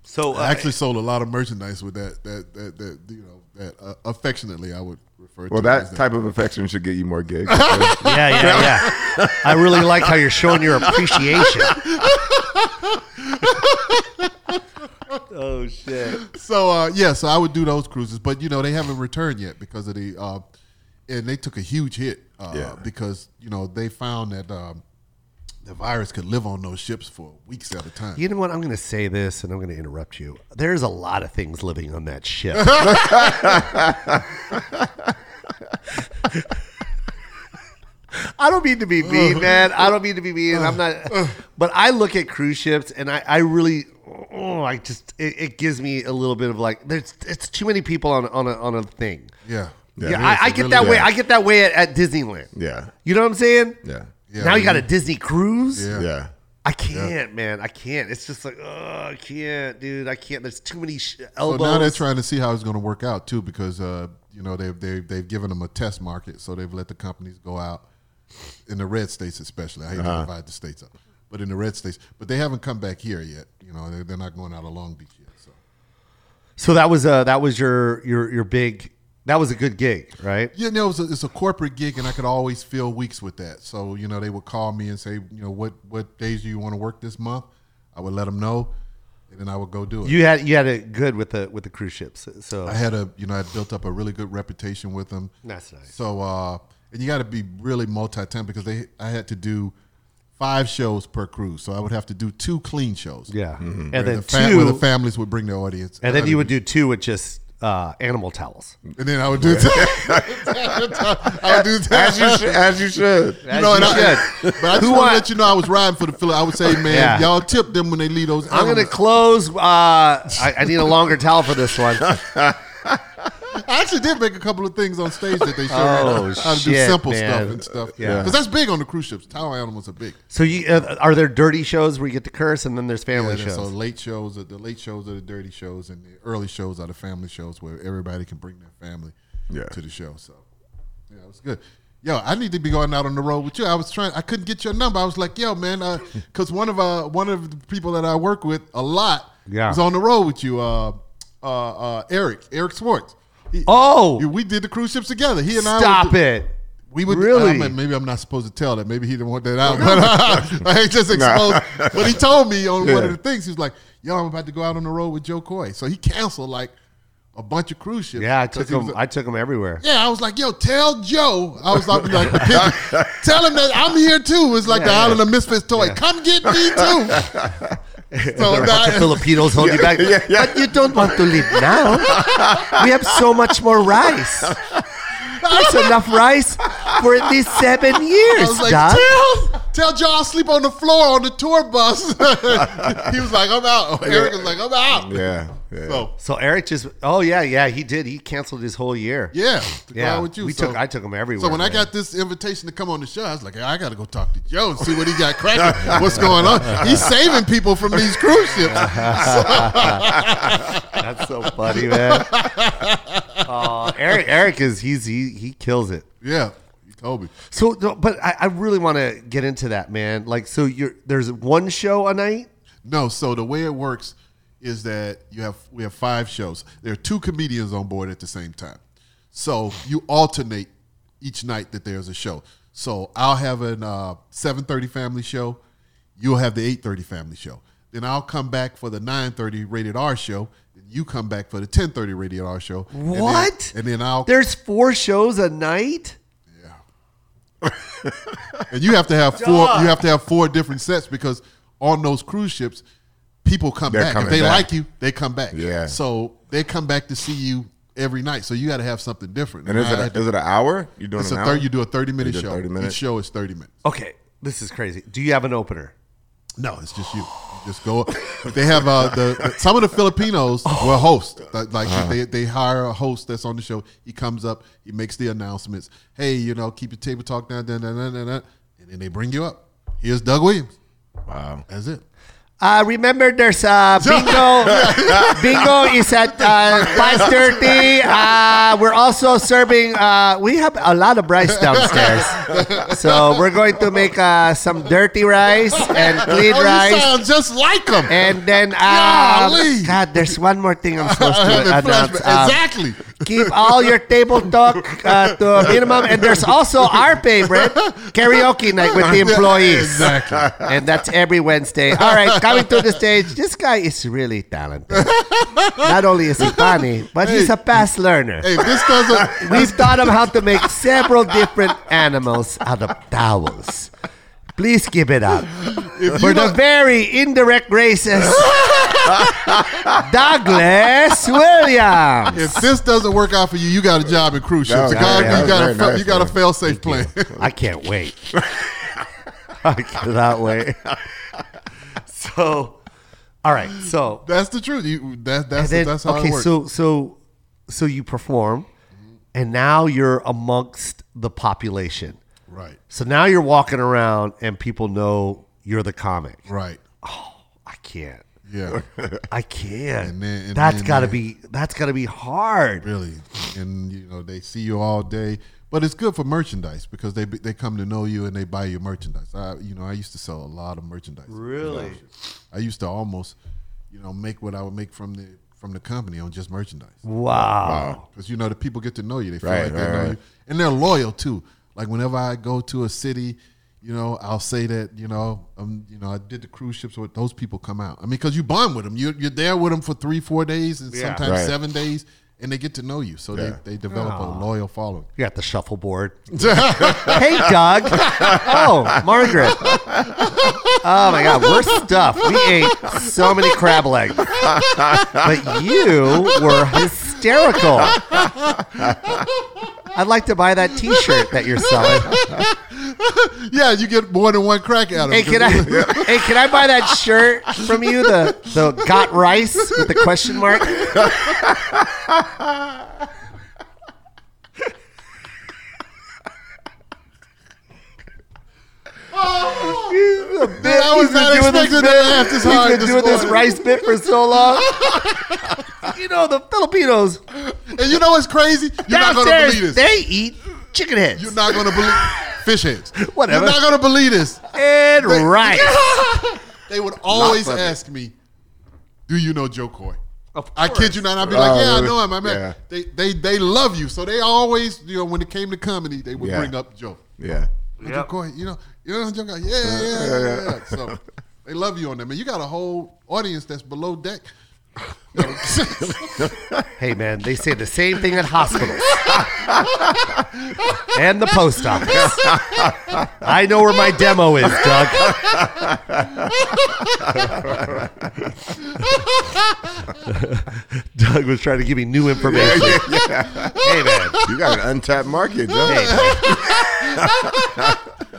So uh, I actually sold a lot of merchandise with that. That that, that you know that uh, affectionately I would refer Well, to. it as that type of affection should get you more gigs. yeah, yeah, yeah. I really like how you're showing your appreciation. oh shit. So uh, yeah, so I would do those cruises, but you know they haven't returned yet because of the uh, and they took a huge hit uh, Yeah. because you know they found that um, the virus could live on those ships for weeks at a time. You know what? I'm going to say this, and I'm going to interrupt you. There's a lot of things living on that ship. I I don't mean to be mean, man. I don't mean to be mean. I'm not. But I look at cruise ships, and I, I really, oh, I just, it, it gives me a little bit of like, there's, it's too many people on on a on a thing. Yeah. Yeah, It I, is. I It get really that is. way. I get that way at, at Disneyland. Yeah. You know what I'm saying? Yeah. Yeah, now you got a. Disney cruise. Yeah. Yeah. I can't, man. I can't. It's just like, oh, I can't, dude. I can't. There's too many sh- So now they're trying to see how it's going to work out too, because uh, you know they've they've they've given them a test market, so they've let the companies go out in the red states, especially. I hate Uh-huh. to divide the states up, but in the red states, but they haven't come back here yet. You know, they're, they're not going out of Long Beach yet. So so that was uh that was your your your big. That was a good gig, right? you know, it's a, it's a corporate gig, and I could always fill weeks with that. So you know, they would call me and say, you know, what what days do you want to work this month? I would let them know, and then I would go do it. You had you had it good with the with the cruise ships. So I had a you know I built up a really good reputation with them. That's nice. So uh, and you got to be really multi-talented because they I had to do five shows per cruise, so I would have to do two clean shows. yeah, Where and then the fam- where two, the families would bring their audience, and then you would do two with just uh, animal towels. and then I would do I would do As you should. As you should. As know, and you I- should. But I just Who want want- to let you know I was riding for the Philly. I would say, man, Yeah. y'all tip them when they leave those. I'm gonna close. Uh, I, I need a longer towel for this one. I actually did make a couple of things on stage that they showed Oh, me how to do shit, simple man. stuff and stuff. Yeah. because that's big on the cruise ships. Tower animals are big. So you uh, are there dirty shows where you get to curse, and then there's family Yeah, shows. So late shows are the late shows are the dirty shows, and the early shows are the family shows where everybody can bring their family Yeah. to the show. So yeah, it was good. Yo, I need to be going out on the road with you. I was trying. I couldn't get your number. I was like, yo, man, because one of uh, one of the people that I work with a lot Yeah. was on the road with you. Uh, uh, uh, Eric, Eric Swartz. He- oh, we did the cruise ships together. He and I stop it! We would Really? I mean, maybe I'm not supposed to tell that. Maybe he didn't want that out. But uh, I just exposed. But he told me on one of the things. He was like, "Yo, I'm about to go out on the road with Jo Koy." So he canceled like a bunch of cruise ships. Yeah, I took him. like- I took him everywhere. yeah, I was like, "Yo, tell Jo." I was like, like "Tell him that I'm here too." It's like the Yeah, Island of Misfits toy. Come get me too. So There are a bunch now- of Filipinos holding you back. yeah, yeah. But you don't want to leave now. We have so much more rice. There's enough rice for at least seven years. I was like, Doc. tell, tell Jo I'll sleep on the floor on the tour bus. he was like, I'm out. Eric was like, I'm out. Yeah. Yeah. So So Eric just. Oh yeah, yeah, he did. He canceled his whole year. yeah, Yeah, with you. we so, took. I took him everywhere. so when I got this invitation to come on the show, I was like, hey, I got to go talk to Jo and see what he got cracking. What's going on? He's saving people from these cruise ships. That's so funny, man. Uh, Eric, Eric is he's he he kills it. yeah, he told me. So, but I, I really want to get into that, man. Like, so you're there's one show a night. No, so the way it works is that you have we have five shows. There are two comedians on board at the same time. So you alternate each night that there's a show. So I'll have a uh, 7:30 family show. You'll have the 8:30 family show. Then I'll come back for the 9:30 rated R show. Then you come back for the 10:30 rated R show. And then- What? And then, I'll There's four shows a night. Yeah. and you have to have four. You have to have four different sets because on those cruise ships, people come They're back. If they back. like you, they come back. Yeah. So they come back to see you every night. So you got to have something different. and is I it had to- a, is it an hour? You doing it's an a hour? third. You do a thirty minute You show. 30 minutes? Each show is thirty minutes. Okay, this is crazy. Do you have an opener? No, it's just you. You just go. They have uh, the some of the Filipinos will host. Like like Uh-huh. they they hire a host that's on the show. He comes up. He makes the announcements. Hey, you know, keep your table talk down, down, down, down, down, down. and then they bring you up. Here's Doug Williams. Wow. That's it. Uh, remember, there's uh, bingo. bingo is at uh, five thirty. Uh, we're also serving. Uh, we have a lot of rice downstairs, so we're going to make uh, some dirty rice and clean Oh, you rice. sound just like them. And then, uh, Golly. God, there's one more thing I'm supposed to announce. Um, exactly. Keep all your table talk uh, to a minimum. And there's also our favorite karaoke night with the employees. Exactly. And that's every Wednesday. All right, coming to the stage. This guy is really talented. Not only is he funny, but he's a fast learner. Hey, this doesn't. We've taught him how to make several different animals out of towels. Please give it up for the very indirect racist Douglas Williams. if this doesn't work out for you, you got a job in cruise ships. No, got, yeah, you got, a, fa- you got a fail safe plan. I can't wait. I cannot wait. So, all right. So that's the truth. You, that, that's then, that's how okay. it works. Okay, so so so you perform, and now you're amongst the population. Right, So now you're walking around, and people know you're the comic. right, Oh, I can't. yeah, I can't. And then- and that's got to be that's got to be hard. really. And you know they see you all day, but it's good for merchandise because they they come to know you and they buy your merchandise. I you know I used to sell a lot of merchandise. Really? I used to almost you know make what I would make from the from the company on just merchandise. Wow. because you know the people get to know you. They feel Right, like they right, know right. you, and they're loyal too. Like whenever I go to a city, you know, I'll say that you know, um, you know, I did the cruise ships. With those people come out. I mean, because you bond with them, you're, you're there with them for three, four days, and Yeah. sometimes Right. seven days, and they get to know you. So Yeah. they they develop a loyal following. You got the shuffleboard. hey, Doug. Oh, Margaret. Oh my God, worst stuff. We ate so many crab legs, but you were hysterical. I'd like to buy that T-shirt that you're selling. yeah, you get more than one crack at them. Hey, can I? Hey, can I buy that shirt from you? The the got rice with the question mark. Dude, I was not expecting to laugh this hard He's been this doing this rice bit for so long. you know the Filipinos And you know what's crazy? You're not going to believe this. they eat chicken heads You're not going to believe fish heads. Whatever. You're not going to believe this. and rice. They would always ask me, "Do you know Jo Koy?" Of I kid you not. I'd be like, Oh, "Yeah, I oh, know him. I met." Yeah. They they they love you, so they always, you know, when it came to comedy, they would Yeah. bring up Jo. Yeah. Yep. Koy, you know, you know. Yeah, yeah, yeah, yeah. So they love you on them, and you got a whole audience that's below deck. Hey man, they say the same thing at hospitals and the post office. I know where my demo is, Doug. Doug was trying to give me new information. Hey man, You got an untapped market, Jo. hey man.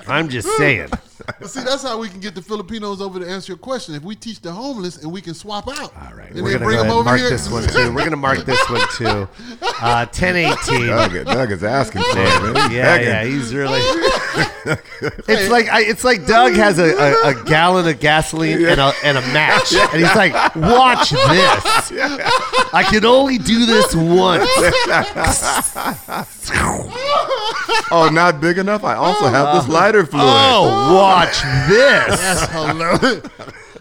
I'm just saying. But see, that's how we can get the Filipinos over to answer your question. If we teach the homeless and we can swap out. All right, And we're gonna bring go them ahead and over mark here. this one too. We're gonna mark this one too. Uh, 1018. Doug, Doug is asking for it, man. He's Yeah, begging. yeah, he's really. It's like I, it's like Doug has a, a, a gallon of gasoline and a and a match, and he's like, "Watch this! I can only do this once." Oh, not big enough? I also have this oh. lighter fluid. Oh, watch this! That's hilarious.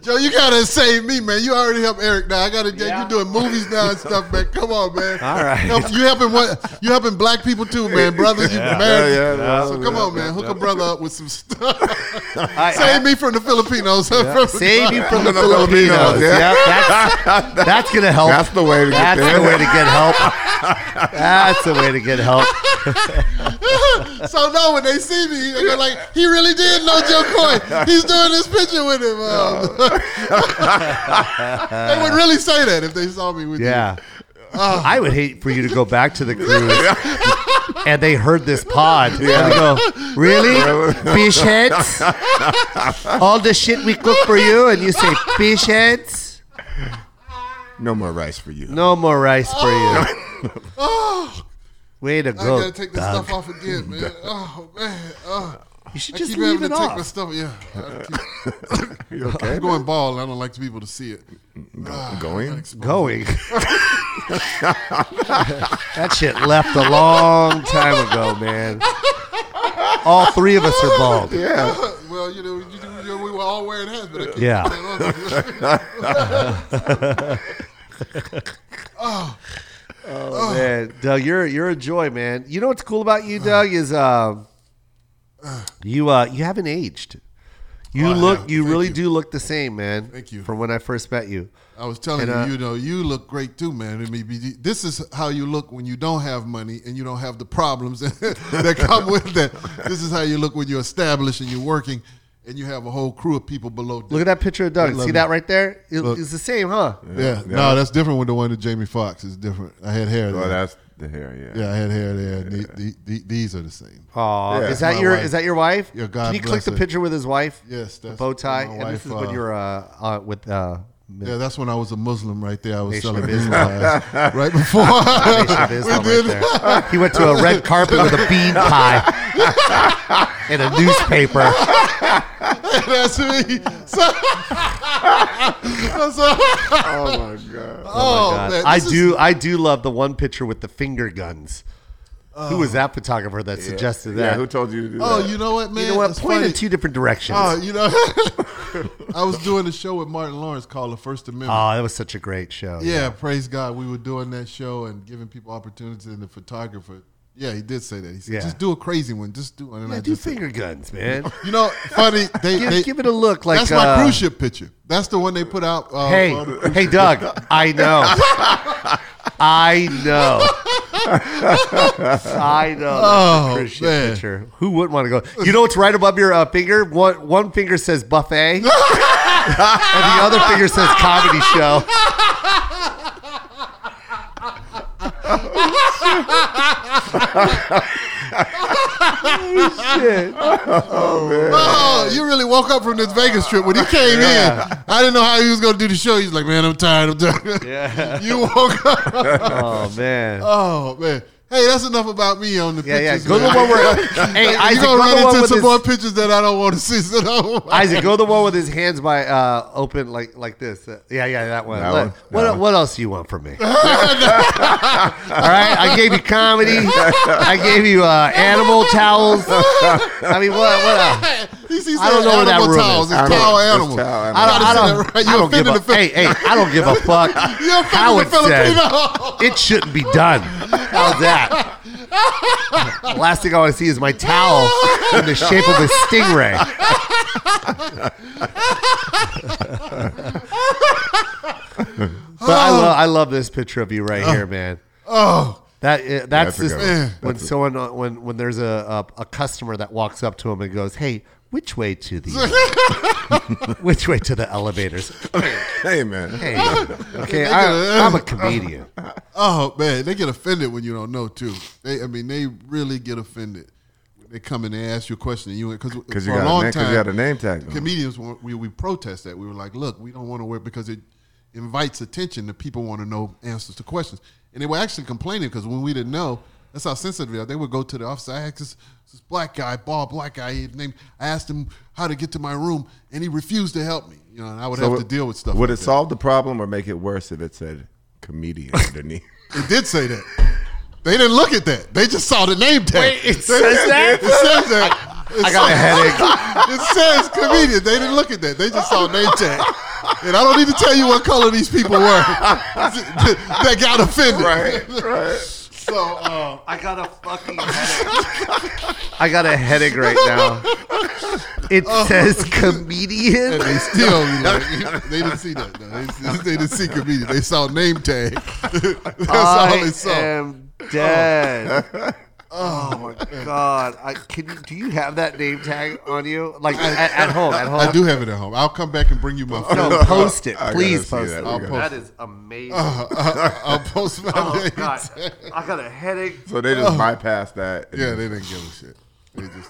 Jo, you gotta save me, man. You already helped Eric now. I gotta Yeah. you doing movies now and stuff, man. Come on, man. All right. Help- you helping what you helping black people too, man. Brothers, you married. Yeah, yeah, so come on, man. Hook a brother up with some stuff. I- save me from the Filipinos. Save you from the, The Filipinos. Filipinos, yeah. Yep, that's, that's gonna help. That's the way to get That's there. the way to get help. That's the way to get help. so no, when they see me, they're like, he really did know Jo Koy. He's doing this picture with him. Um, they would really say that if they saw me with you. Yeah. Uh, I would hate for you to go back to the cruise and they heard this pod. And go, Really? Fish heads? All the shit we cook for you and you say fish heads? No more rice for you. No more rice for you. Oh, Way to I go. gotta take this Doug. stuff off again, man. Oh man. Oh. You should I just keep leave having it to take my off. stuff. Yeah, I keep- You okay? I'm going bald. I don't like people to see it. Ah, Going? Going. that shit left a long time ago, man. All three of us are bald. Yeah. Well, you know, you, you know, we were all wearing hats, but I keep Yeah. oh, Oh, man, Doug, you're you're a joy, man. You know what's cool about you, Doug, is um, you uh, you haven't aged. You Oh, I look, have. you Thank really you. do look the same, man. Thank you. From when I first met you. I was telling And, uh, you, you know, you look great too, man. I mean, be- this is how you look when you don't have money and you don't have the problems that come with that. This is how you look when you're established and you're working. and you have a whole crew of people below. Look at that picture of Doug. I love See it. that right there? It- Look. it's the same, huh? Yeah, no, that's different with the one that Jamie Foxx is different. I had hair. Well, there. that's the hair. Yeah. yeah, I had hair there. And the, the, the, these are the same. Oh, Yeah. is that My your wife. is that your wife? Yeah, God Can you click bless the picture with his wife? Yes, the bow tie. my And this wife, is when uh, you're uh, uh, with uh, Yeah, that's when I was a Muslim right there. I was Nation selling of business Islam. right before. Islam we right did. there. He went to a red carpet with a bean pie and a newspaper. That's me. So, so- Oh my god. oh, my oh, God. man, I this is- do I do love the one picture with the finger guns. Who was that photographer that suggested Yeah, that? who told you to do Oh, that? Oh, you know what, man? you know what? It's Point funny. in two different directions. Oh, you know, I was doing a show with Martin Lawrence called The First Amendment. Oh, that was such a great show. yeah, praise God. We were doing that show and giving people opportunities. And the photographer, yeah, he did say that. He said, Yeah. just do a crazy one. Just do one. And Yeah, I do just finger guns, man. You know, funny. They, give, they give it a look like that's my uh, cruise ship picture. That's the one they put out. Uh, Hey, on the cruise hey. Doug. I know. I know. I know. That's Oh, a cruise ship man. picture. Who wouldn't want to go? You know what's right above your uh, finger? One one finger says buffet, and the other finger says comedy show. Oh, shit. Oh, man, Oh, you really woke up from this Vegas trip when he came Yeah. in. I didn't know how he was going to do the show. He's like, man, I'm tired. I'm tired. Yeah. You woke up. Oh man. Oh man. Hey, that's enough about me on the Yeah, yeah. pictures. Go to the man. one where. hey, you Isaac, gonna go to the run into some his, more pictures that I don't want to see. So don't- Isaac, go the one with his hands by uh, open like like this. Uh, yeah, yeah, that one. That Let- one? What That one. what else do you want from me? All right, I gave you comedy. I gave you uh, animal towels. I mean, what what? Else? He sees I don't know where that animal room towels. is. It's Animal- towel it's animals. towel I don't, I don't, that right. I don't give a the hey hey I don't give a fuck You how it's offended the said. Filipino. It shouldn't be done. How's that? The last thing I want to see is my towel in the shape of a stingray. but I love I love this picture of you right here, man. Oh, That uh, that's That's a this, good one. when That's someone uh, when when there's a, a a customer that walks up to him and goes, "Hey, which way to the which way to the elevators?" Hey man. Hey, okay, I, I'm a comedian. oh man, they get offended when you don't know too. They, I mean, they really get offended when they come in and ask you a question and you because Because for you a long name, time you got a name tag. on. comedians we we protest that. We were like, look, we don't want to wear because it invites attention. The people want to know answers to questions, and they were actually complaining because when we didn't know, that's how sensitive they are. They would go to the office. I asked this, this black guy, bald black guy. His name. I asked him how to get to my room, and he refused to help me. You know, and I would So have to deal with stuff. Would like it that. solve the problem or make it worse if it said comedian underneath? It did say that. They didn't look at that. They just saw the name tag. Wait, it says that? It says that. It I got a headache. It says comedian. They didn't look at that. They just saw name tag. And I don't need to tell you what color these people were that got offended. right, right. So, uh, I got a fucking headache. I got a headache right now. It says comedian. and they still they didn't see that. No, they, they didn't see comedian. They saw name tag. That's all I they saw. am dead. Oh my god! I, can you, do you have that name tag on you, like at, at home? At home, I do have it at home. I'll come back and bring you my phone. No, post it, I please post that. it. I'll post that it. is amazing. I'll post my oh name god, tag. I got a headache. So they just bypassed that. Yeah, they didn't give a shit. Just,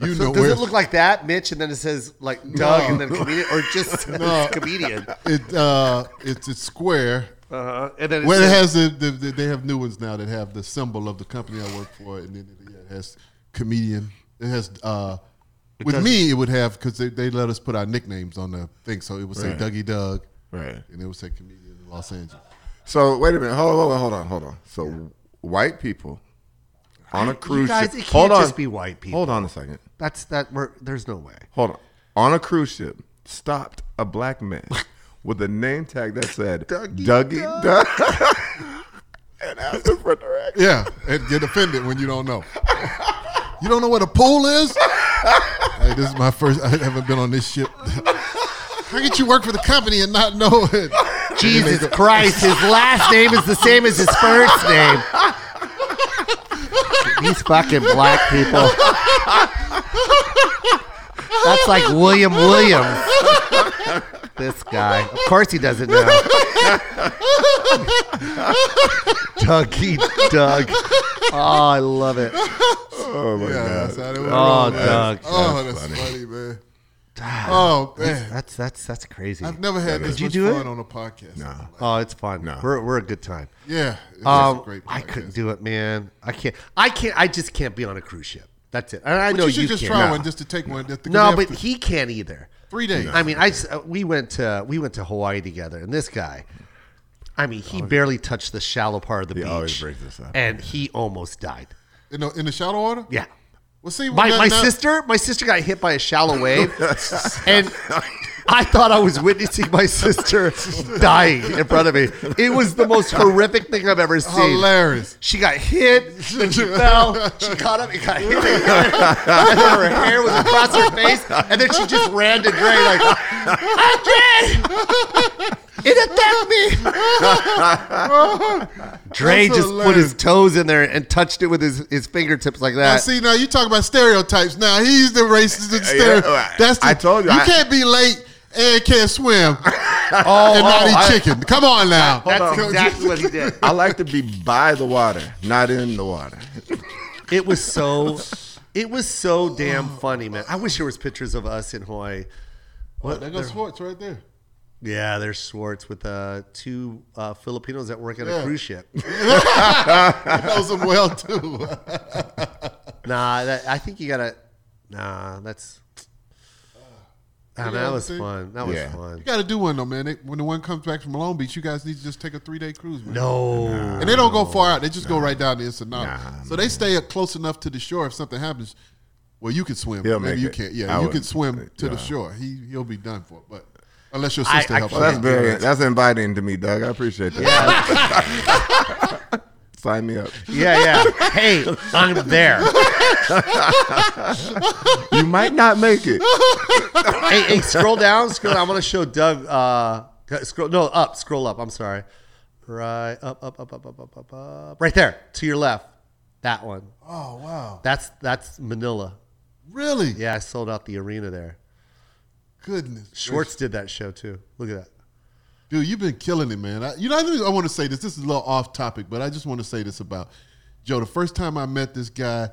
you know Does it look like that, Mitch? And then it says like Doug, and then comedian, or just No. comedian? it. Uh, it's it's square. Uh-huh. And then it Well, it says, has the, the, the they have new ones now that have the symbol of the company I work for, and then it, yeah, it has comedian. It has uh, with me it would have because they, they let us put our nicknames on the thing, so it would say Right. Dougie Doug, Right. and it would say comedian in Los Angeles. So wait a minute. Hold on, hold on, hold on. So white people on a You cruise guys, ship. it can't hold on. just be white people. Hold on a second. That's that. We're, there's no way. Hold on. On a cruise ship, stopped a black man with a name tag that said Dougie Dougie Doug. and asked him for directions. Yeah, and get offended when you don't know. You don't know what a pool is? hey, this is my first. I haven't been on this ship. How could you work for the company and not know it? Jesus Christ, his last name is the same as his first name. These fucking black people. That's like William Williams. This guy. Of course he doesn't know. Dougie Doug. Oh, I love it. Oh my Yeah, god. that's Oh. Doug. Oh, that's funny, man. Oh man, That's that's that's crazy. I've never had this you much do it? on a podcast. No. Oh, it's fun. No. We're we're a good time. Yeah, it's Um, a great. I couldn't do it, man. I can't. I can't. I just can't be on a cruise ship. That's it. And I But know you should you just can't. try No. one just to take one. Just to, No, but to- he can't either. Three days. I mean, I uh, we went to we went to Hawaii together, and this guy, I mean, he barely touched the shallow part of the He beach, always brings this up. and he almost died. in the in the shallow water. Yeah. Well, see, My, my sister, my sister got hit by a shallow wave, and I thought I was witnessing my sister dying in front of me. It was the most horrific thing I've ever seen. hilarious. She got hit, then she fell, she caught up, and got hit again, and then her hair was across her face, and then she just ran to Dre like, Andre, it attacked me. Dre That's just put his toes in there and touched it with his, his fingertips like Now, that. see, now you talk about stereotypes. Now he's the racist and stereo. Yeah, That's the, I told you, You I- can't be late and can't swim oh, and not oh, eat I- chicken. Come on now. That's Come- exactly what he did. I like to be by the water, not in the water. It was so, it was so damn funny, man. I wish there was pictures of us in Hawaii. What? There goes Schwartz right there. Yeah, there's Schwartz with uh, two uh, Filipinos that work on Yeah. a cruise ship. He knows them well too. nah, that, I think you gotta. Nah, that's. That was what fun. That was Yeah. fun. You got to do one though, man. They, when the one comes back from Long Beach, you guys need to just take a three day cruise, man. No, And they don't go far out. They just go right down to Ensenada. Nah, so they stay up close enough to the shore. If something happens, well, you can swim. He'll Maybe make you it. can't. I Yeah, you would- can swim to the yeah. shore. He he'll be done for. But unless your sister I helps. Well, you. that's very that's inviting to me, Doug. I appreciate that. Sign me up. yeah, yeah. Hey, I'm there. You might not make it. hey, hey, scroll down. Scroll. Down. I want to show Doug. Uh, scroll. No, up. Scroll up. I'm sorry. Right up, up, up, up, up, up, up, up. Right there, to your left. That one. Oh wow! That's that's Manila. Really? Yeah, I sold out the arena there. Goodness. Schwartz did that show too. Look at that. Dude, you've been killing it, man. I, you know, I, I want to say this. This is a little off topic, but I just want to say this about Jo. The first time I met this guy,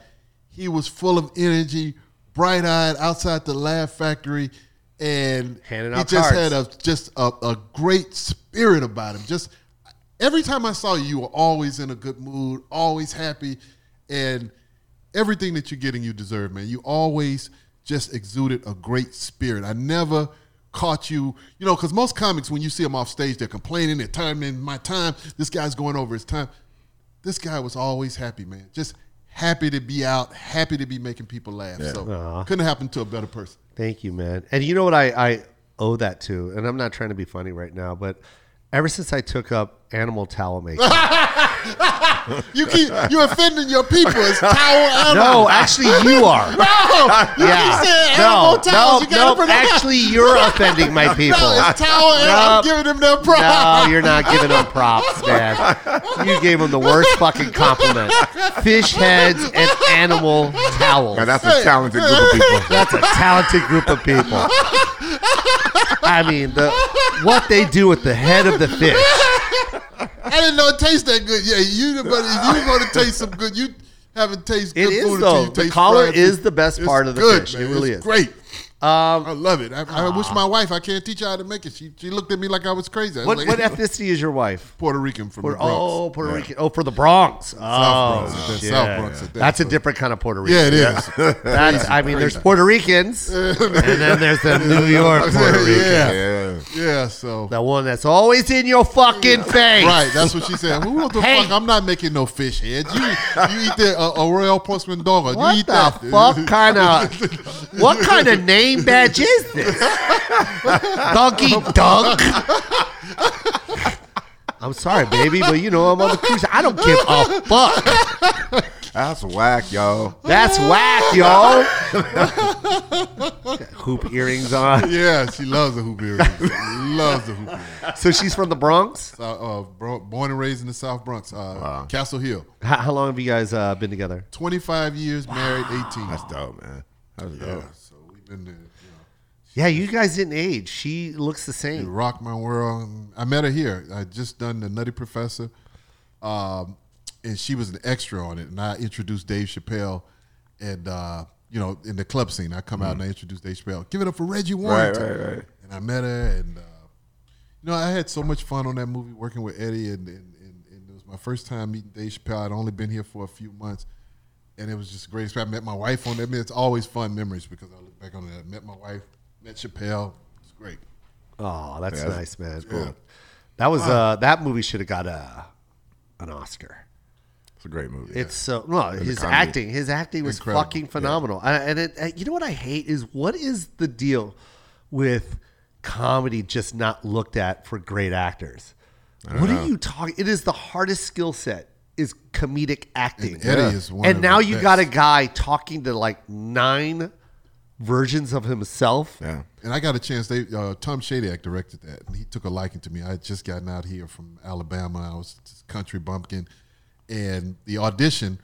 he was full of energy, bright eyed, outside the Laugh Factory, and Handing he just cards. had a just a, a great spirit about him. Just every time I saw you, you were always in a good mood, always happy, and everything that you're getting, you deserve, man. You always just exuded a great spirit. I never caught you, you know, because most comics, when you see them off stage, they're complaining, they're time in my time. This guy's going over his time. This guy was always happy, man. Just happy to be out, happy to be making people laugh. So Aw. couldn't happen to a better person. Thank you, man. And you know what I, I owe that to? And I'm not trying to be funny right now, but ever since I took up animal towel making. You keep you offending your people. It's towel animal. no, actually, you are. no, you Yeah. keep saying No, animal towels. no, you gotta no. Actually, you're offending my people. No, it's towel animal. I'm giving them their props. No, you're not giving them props, man. You gave them the worst fucking compliment. Fish heads and animal towels. Now, that's a talented group of people. That's a talented group of people. I mean, the what they do with the head of the fish. I didn't know it tastes that good. Yeah, you but if you want to taste some good, you haven't tasted It good is, food though. until you The taste collar fried is food. the best It's part of the good, fish. Man. It really it's is. great. Um, I love it. I, I wish my wife. I can't teach her how to make it. She she looked at me like I was crazy. I was what like, what ethnicity is your wife? Puerto Rican from Puerto, the Bronx. oh, Puerto Rican. Oh, for the Bronx. Oh, Bronx. It's that shit. South Bronx at that, That's a different kind of Puerto Rican. Yeah, it is. That's, I mean, there's Puerto Ricans, and then there's the New York Puerto Rican. yeah. Yeah. yeah. So The one that's always in your fucking face. right, that's what she said. Well, what the Hey. fuck? I'm not making no fish heads. You you eat the uh, a Royal Postman dog. What you eat the that. fuck kind of what kind of name badge is this? Donkey Dunk. I'm sorry, baby, but you know I'm on the cruise. I don't give a fuck. That's whack, yo. That's whack, yo. Got Hoop earrings on. Yeah, she loves the hoop earrings. loves the hoop earrings. So she's from the Bronx. Uh, uh, bro- born and raised in the South Bronx, uh, Castle Hill. How, how long have you guys uh, been together? 25 years, married 18. That's dope, man. That's dope. Yeah, so been there. you Yeah, you guys didn't age. She looks the same. Rock my world. I met her here. I just done the Nutty Professor, um, and she was an extra on it. And I introduced Dave Chappelle, and uh, you know, in the club scene, I come out and I introduce Dave Chappelle. Give it up for Reggie Warrington. right, right. And I met her, and uh, you know, I had so much fun on that movie working with Eddie, and, and, and, and it was my first time meeting Dave Chappelle. I'd only been here for a few months, and it was just a great experience. I met my wife on that. I mean, it's always fun memories because I back on it. I met my wife, met Chappelle. It's great. Oh, that's Yeah, nice, man. That was uh that movie should have got a an Oscar. It's a great movie. It's so well his acting. His acting was Incredible. fucking phenomenal. And, and it, you know what I hate is what is the deal with comedy just not looked at for great actors? What are you talking? It is the hardest skill set is comedic acting. And Eddie is one and of now the you best. got a guy talking to like nine versions of himself. yeah. And I got a chance. They uh, Tom Shadyac directed that, and he took a liking to me. I had just gotten out here from Alabama. I was just country bumpkin, and the audition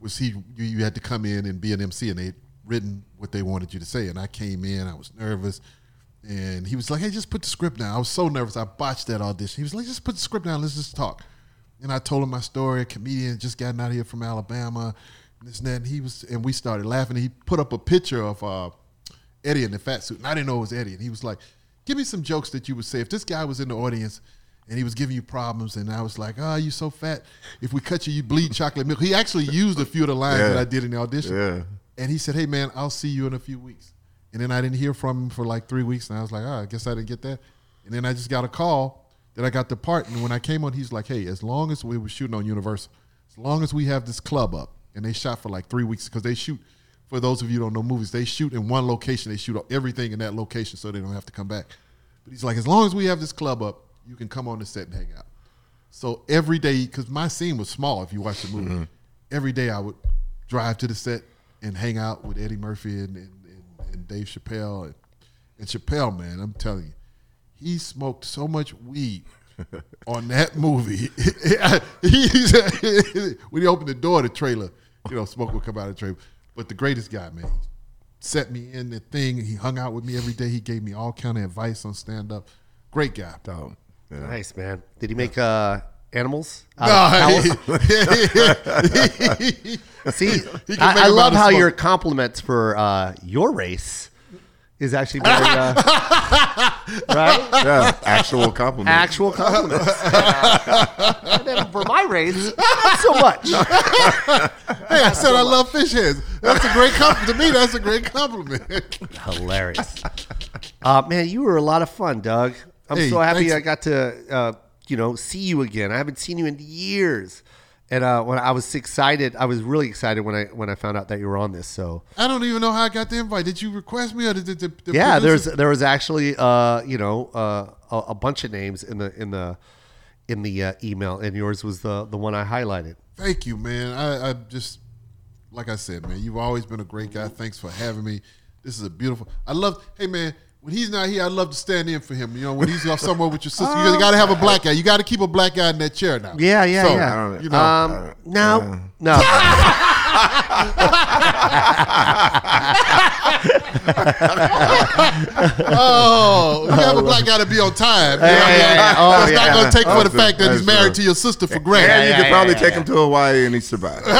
was he. You, you had to come in and be an MC, and they'd written what they wanted you to say. And I came in. I was nervous, and he was like, "Hey, just put the script down." I was so nervous. I botched that audition. He was like, "Just put the script down. Let's just talk." And I told him my story. A comedian just gotten out here from Alabama, and this and that. And he was, and we started laughing. And he put up a picture of. Uh, Eddie in the fat suit, and I didn't know it was Eddie. And he was like, "Give me some jokes that you would say if this guy was in the audience and he was giving you problems." And I was like, "Oh, you're so fat. If we cut you, you bleed chocolate milk." He actually used a few of the lines Yeah. that I did in the audition. Yeah. And he said, "Hey, man, I'll see you in a few weeks." And then I didn't hear from him for like three weeks, and I was like, "Oh, I guess I didn't get that." And then I just got a call that I got the part, and when I came on, he's like, "Hey, as long as we were shooting on Universal, as long as we have this club up," and they shot for like three weeks because they shoot. For those of you who don't know movies, they shoot in one location. They shoot everything in that location, so they don't have to come back. But he's like, as long as we have this club up, you can come on the set and hang out. So every day, because my scene was small, if you watch the movie, mm-hmm. every day I would drive to the set and hang out with Eddie Murphy and, and, and, and Dave Chappelle. And, and Chappelle, man, I'm telling you, he smoked so much weed on that movie. He- when he opened the door, the trailer, you know, smoke would come out of the trailer. But the greatest guy, man, set me in the thing. He hung out with me every day. He gave me all kind of advice on stand up. Great guy. Dope. Yeah. Nice man. Did he make uh, animals? No, Out he- See, He I, I love how your compliments for uh, your race is actually very uh, right. Yeah. Actual compliment. Actual compliments. and then for my race, not so much. Hey, I said I love fish heads. That's a great compliment. To me, that's a great compliment. Hilarious. Uh, man, you were a lot of fun, Doug. I'm Hey, so happy thanks. I got to, uh, you know, see you again. I haven't seen you in years, and uh, when I was excited, I was really excited when I when I found out that you were on this. So I don't even know how I got the invite. Did you request me or did the, the, the yeah, there's there was actually, uh, you know, uh, a, a bunch of names in the in the in the uh, email, and yours was the the one I highlighted. Thank you, man. I, I just, like I said, man, you've always been a great guy. Thanks for having me. This is a beautiful. I love. Hey, man, when he's not here, I'd love to stand in for him. You know, when he's off somewhere with your sister, you got to have a black guy. You got to keep a black guy in that chair now. Yeah, yeah, So, yeah. don't- You know, Um, uh, no, no. Uh, ah! Oh, you have a black guy to be on time. You know, Yeah, yeah, yeah. Oh, That's not going to take for the That's fact that true. he's married true. to your sister for And granted. you yeah, could yeah, probably yeah, take yeah. him to Hawaii and he survived.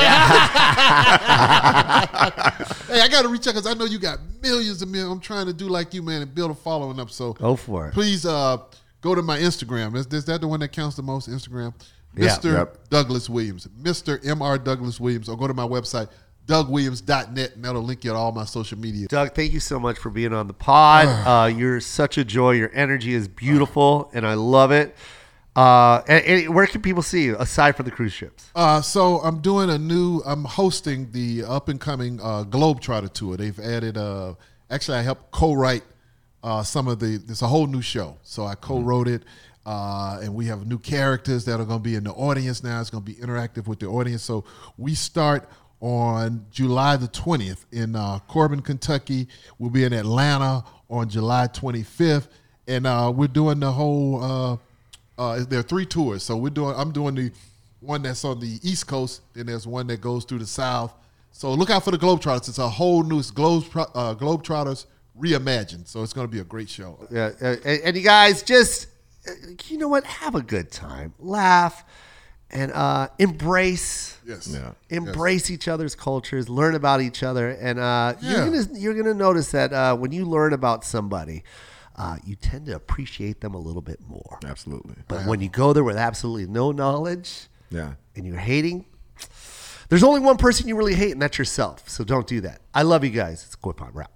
Hey, I got to reach out because I know you got millions of millions. I'm trying to do like you, man, and build a following up. So Go for it. please uh, go to my Instagram. Is, is that the one that counts the most? Instagram, Yeah. Mr. Yep. Douglas Williams, Mr. Mr. Douglas Williams, or go to my website, DougWilliams.net, and that'll link you to all my social media. Doug, thank you so much for being on the pod. Uh, you're such a joy. Your energy is beautiful, and I love it. Uh, and, and where can people see you aside from the cruise ships? Uh, so I'm doing a new. I'm hosting the up and coming uh, Globetrotter tour. They've added. Uh, actually, I helped co-write uh, some of the. There's a whole new show, so I co-wrote it, uh, and we have new characters that are going to be in the audience now. It's going to be interactive with the audience. So we start on July the 20th in uh, Corbin, Kentucky. We'll be in Atlanta on July 25th, and uh, we're doing the whole. Uh, uh, there are three tours, so we're doing. I'm doing the one that's on the East Coast. Then there's one that goes through the South. So look out for the Globetrotters. It's a whole new uh, Globetrotters reimagined. So it's going to be a great show. Yeah, and, and you guys just, you know what? Have a good time, laugh, and uh, embrace. Yes. Yeah. Embrace each other's cultures, learn about each other, and uh, Yeah. you're gonna you're gonna notice that uh, when you learn about somebody, uh, you tend to appreciate them a little bit more. Absolutely. But when you go there with absolutely no knowledge Yeah. and you're hating, there's only one person you really hate, and that's yourself. So don't do that. I love you guys. It's Koy Pond Rap.